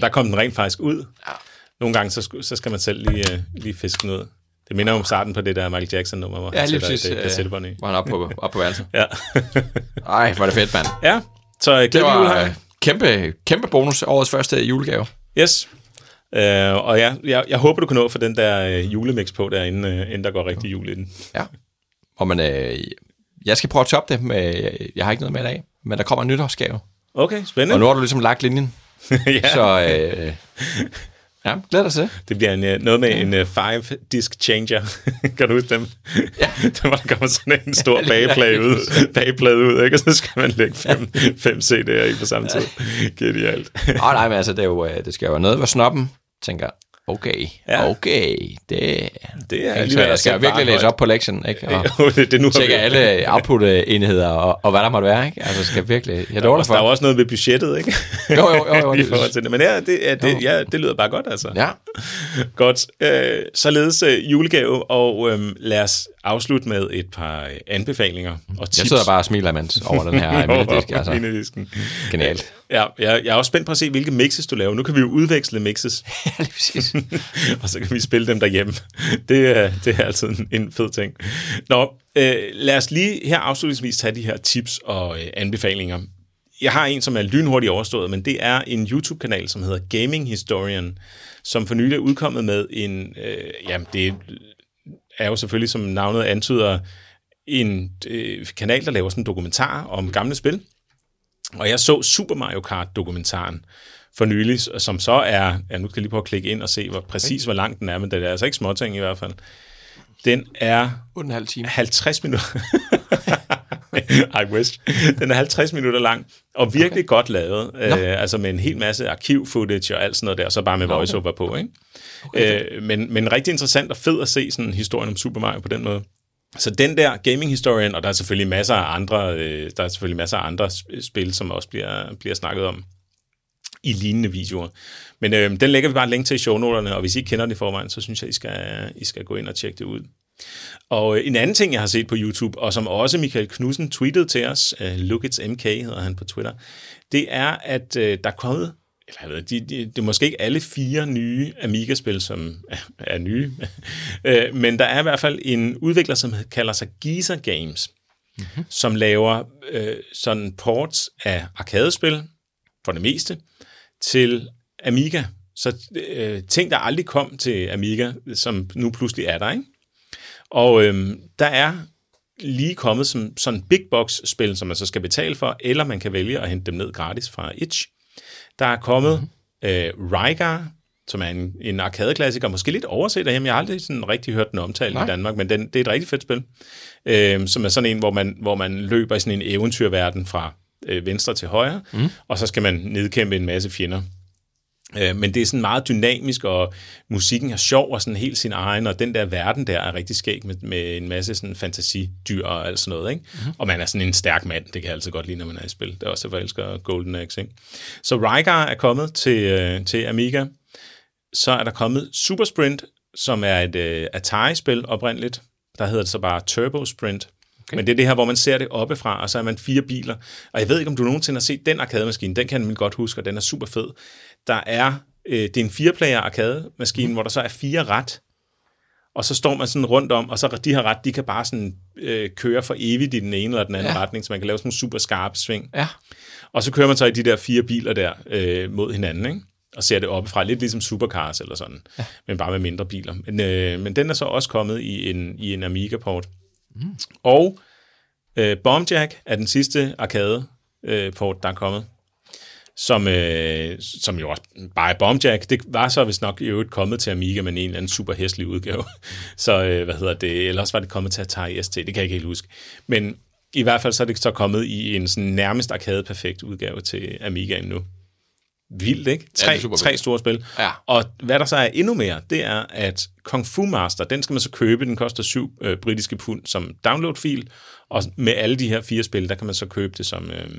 Der kom den rent faktisk ud. Ja. Nogle gange, så, så skal man selv lige, øh, lige fiske den ud. Det minder om starten på det der Michael Jackson-nummer, hvor Ja, han sætter præcis. et øh, kassettebånd i. Hvor han oppe på, oppe på værelset. Ja. Ej, hvor er det fedt, mand. ja, så øh, Det glædelig jul var her. øh, kæmpe, kæmpe bonus. Årets første julegave. Yes. Øh, og ja, jeg, jeg håber, du kan nå få den der øh, julemix på der, inden, øh, inden der går rigtig jul i den. Ja. Og man, øh, jeg skal prøve at toppe det. Med, jeg har ikke noget med i dag, men der kommer en nytårsgave. Okay, spændende. Og nu har du ligesom lagt linjen. ja. Så øh, ja, glæder dig til. Det bliver en, øh, noget med en uh, five disc changer. kan du huske dem? Ja. der hvor der kommer sådan en stor Ja, bageplade ud, bageplade ud, ikke? og så skal man lægge fem, fem CD'er i på samme tid. Genialt. Åh oh, nej, men altså, det, er jo, øh, det skal jo være noget, hvor snoppen tænker, okay, Ja. okay, det, Det er altså, alligevel jeg skal sætte virkelig læse op på lektionen, ikke? Og Jo, det, det er nu tjekke alle output-enheder og, og hvad der måtte være, ikke? Altså, skal virkelig, jeg Der er jo for. også noget ved budgettet, ikke? Jo, jo, jo, jo, I forhold til det. Men ja, det, ja, det, ja, det lyder bare godt, altså. Ja, Godt. Øh, således øh, julegave, og øh, lad os afslutte med et par øh, anbefalinger og tips. Jeg sidder bare og smiler imens over den her miniddisk. Altså. Minidisken. Genialt. Ja, jeg, jeg er også spændt på at se, hvilke mixes du laver. Nu kan vi jo udveksle mixes, Ja, lige præcis. og så kan vi spille dem derhjemme. Det, er, det er altid en, en fed ting. Nå, øh, lad os lige her afslutningsvis tage de her tips og øh, anbefalinger. Jeg har en, som er lynhurtigt overstået, men det er en YouTube-kanal, som hedder Gaming Historian, som for nylig er udkommet med en, øh, jamen det er jo selvfølgelig, som navnet antyder, en øh, kanal, der laver sådan en dokumentar om gamle spil. Og jeg så Super Mario Kart-dokumentaren for nylig, som så er, ja, nu skal jeg lige prøve at klikke ind og se hvor, præcis, hvor lang den er, men det er altså ikke småting i hvert fald. Den er 8,5 timer. 50 minutter. I wish. Den er 50 minutter lang, og virkelig okay. godt lavet. Øh, altså med en hel masse arkiv-footage og alt sådan noget der, og så bare med voiceover på. Ikke? Okay. Øh, men, men rigtig interessant og fed at se sådan historien om Super Mario på den måde. Så den der gaming historien, og der er selvfølgelig masser af andre, øh, der er selvfølgelig masser af andre sp- spil, som også bliver, bliver snakket om i lignende videoer. Men øh, den lægger vi bare en link til i shownoterne, og hvis I ikke kender den i forvejen, så synes jeg, I skal, I skal gå ind og tjekke det ud. Og øh, en anden ting, jeg har set på YouTube, og som også Michael Knudsen tweetede til os, øh, Look It's MK hedder han på Twitter, det er, at øh, der er kommet, eller jeg ved, de, de, det er måske ikke alle fire nye Amiga-spil, som er, er nye, øh, men der er i hvert fald en udvikler, som kalder sig Giza Games, mm-hmm. som laver øh, sådan ports af arkadespil, for det meste, til Amiga. Så øh, ting, der aldrig kom til Amiga, som nu pludselig er der, ikke? Og øhm, der er lige kommet som sådan big box spil, som man så skal betale for, eller man kan vælge at hente dem ned gratis fra Itch. Der er kommet mm-hmm. øh, Rygar, som er en, en arcade-klassiker, måske lidt overset af ham. Jeg har aldrig sådan rigtig hørt den omtalt Nej. i Danmark, men den, det er et rigtig fedt spil, øh, som er sådan en, hvor man, hvor man løber i sådan en eventyrverden fra øh, venstre til højre, mm. og så skal man nedkæmpe en masse fjender. Øh, men det er sådan meget dynamisk, og musikken er sjov og sådan helt sin egen, og den der verden der er rigtig skæg med, med en masse sådan fantasidyr og alt sådan noget. Ikke? Mm-hmm. Og man er sådan en stærk mand, det kan jeg altid godt lide, når man er i spil. Det er også derfor, jeg elsker Golden Axe. Ikke? Så Rygar er kommet til, øh, til Amiga. Så er der kommet Super Sprint, som er et øh, Atari-spil oprindeligt. Der hedder det så bare Turbo Sprint. Okay. Men det er det her, hvor man ser det oppefra, og så er man fire biler. Og jeg ved ikke, om du nogensinde har set den arcade-maskine. Den kan man godt huske, og den er super fed. Der er, øh, det er en fireplayer arcade-maskine, mm. hvor der så er fire ret. Og så står man sådan rundt om, og så de her ret, de kan bare sådan øh, køre for evigt i den ene eller den anden ja. retning, så man kan lave sådan en super skarp sving. Ja. Og så kører man så i de der fire biler der øh, mod hinanden, ikke? og ser det oppefra, lidt ligesom supercars eller sådan, ja. men bare med mindre biler. Men, øh, men den er så også kommet i en, i en Amiga-port. Mm. Og øh, Bombjack er den sidste arcade-port, der er kommet, som, øh, som jo også bare er Bombjack. Det var så vist nok i øvrigt kommet til Amiga, men en eller anden super hæslig udgave. så øh, hvad hedder det? Ellers var det kommet til Atari ST, det kan jeg ikke helt huske. Men i hvert fald så er det så kommet i en sådan nærmest arcade-perfekt udgave til Amigaen nu. Vildt, ikke? Tre, ja, tre store spil. Ja. Og hvad der så er endnu mere, det er, at Kung Fu Master, den skal man så købe, den koster syv øh, britiske pund som download-fil, og med alle de her fire spil, der kan man så købe det som, øh,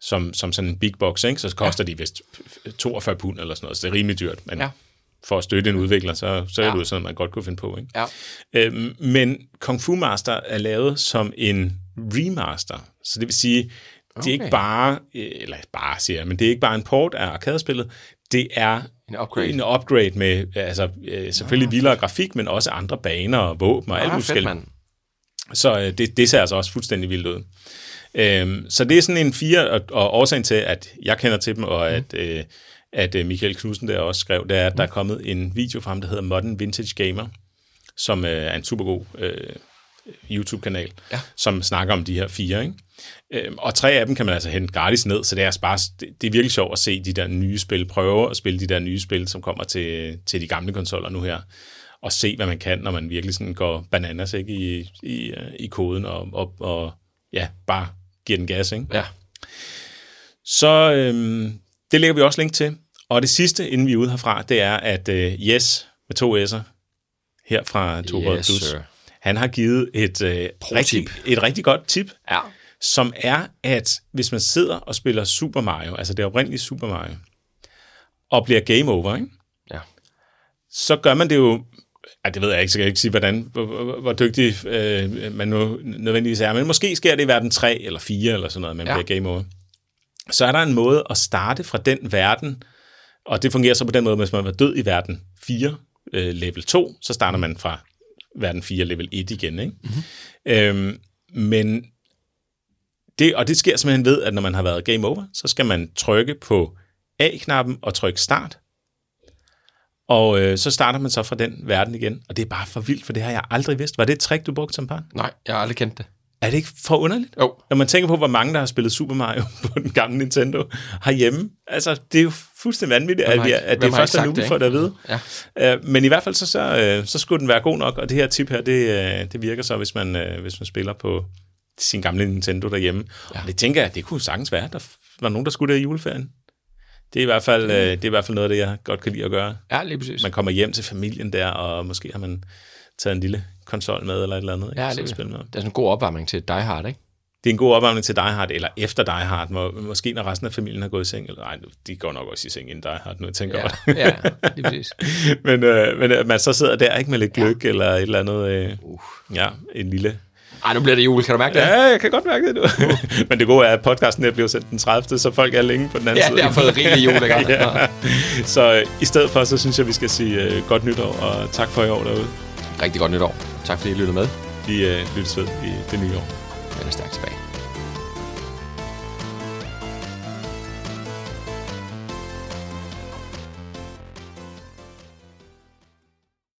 som, som sådan en big box, ikke? så koster ja. de vist 42 pund eller sådan noget, så det er rimelig dyrt, men ja. for at støtte en udvikler, så, så er ja. det jo sådan, man godt kunne finde på. Ikke? Ja. Øhm, men Kung Fu Master er lavet som en remaster, så det vil sige, Okay. Det er ikke bare, eller bare siger jeg, men det er ikke bare en port af arkadespillet, det er en upgrade, en upgrade med altså, selvfølgelig oh, vildere grafik, men også andre baner og våben og alt muligt. Så det, det ser altså også fuldstændig vildt ud. Øhm, så det er sådan en fire, og, og årsagen til, at jeg kender til dem, og at, mm. øh, at Michael Knudsen der også skrev, det er, at mm. der er kommet en video fra ham, der hedder Modern Vintage Gamer, som øh, er en super god øh, YouTube-kanal, ja. som snakker om de her fire, ikke? Øhm, og tre af dem kan man altså hente gratis ned, så det er, bare, det, det er virkelig sjovt at se de der nye spil, prøve at spille de der nye spil, som kommer til, til de gamle konsoller nu her, og se, hvad man kan, når man virkelig sådan går bananas ikke, i, i, øh, i koden, og, og, og ja, bare giver den gas. Ikke? Ja. Så øhm, det lægger vi også link til. Og det sidste, inden vi er ude herfra, det er, at øh, Yes, med to S'er, her fra To yes, Plus, sir. han har givet et, øh, rigtig, et rigtig godt tip. Ja som er, at hvis man sidder og spiller Super Mario, altså det oprindelige Super Mario, og bliver game over, ikke? Ja. så gør man det jo ej, det ved jeg ikke, så kan jeg ikke sige, hvordan, hvor, hvor, hvor dygtig øh, man nu nødvendigvis er. Men måske sker det i verden 3 eller 4 eller sådan noget, man ja. bliver game over. Så er der en måde at starte fra den verden, og det fungerer så på den måde, hvis man var død i verden 4, øh, level 2, så starter man fra verden 4, level 1 igen. Ikke? Mm-hmm. Øhm, men det, og det sker simpelthen ved, at når man har været game over, så skal man trykke på A-knappen og trykke start, og øh, så starter man så fra den verden igen, og det er bare for vildt, for det har jeg aldrig vidst. Var det et trick, du brugte som barn? Nej, jeg har aldrig kendt det. Er det ikke for underligt? Jo. Når man tænker på, hvor mange, der har spillet Super Mario på den gamle Nintendo herhjemme. Altså, det er jo fuldstændig vanvittigt, at, vi, at det er først nu, vi får det at vide. Ja. Uh, men i hvert fald, så, så, uh, så skulle den være god nok, og det her tip her, det, uh, det virker så, hvis man, uh, hvis man spiller på sin gamle Nintendo derhjemme. Ja. Og det tænker jeg, det kunne sagtens være, der var nogen, der skulle det i juleferien. Det er, i hvert fald, mm. det er i hvert fald noget af det, jeg godt kan lide at gøre. Ja, lige præcis. Man kommer hjem til familien der, og måske har man taget en lille konsol med, eller et eller andet. Ja, det, spille med. det er sådan en god opvarmning til Die Hard, ikke? Det er en god opvarmning til Die Hard, eller efter Die Hard, må, måske når resten af familien har gået i seng. Eller, nej, de går nok også i seng inden Die Hard, nu jeg tænker ja, over ja, lige præcis. men, øh, men øh, man så sidder der ikke med lidt gløk, ja. eller et eller andet, øh, uh. ja, en lille ej, nu bliver det jul, kan du mærke det? Ja, jeg kan godt mærke det nu. Men det gode er, at podcasten her bliver sendt den 30. Så folk er længe på den anden ja, side. Ja, det har fået rigelig jul, ikke? ja. Så øh, i stedet for, så synes jeg, vi skal sige uh, godt nytår, og tak for i år derude. Rigtig godt nytår. Tak fordi I lyttede med. Vi uh, lyttes ved i det nye år. Vi er stærkt tilbage.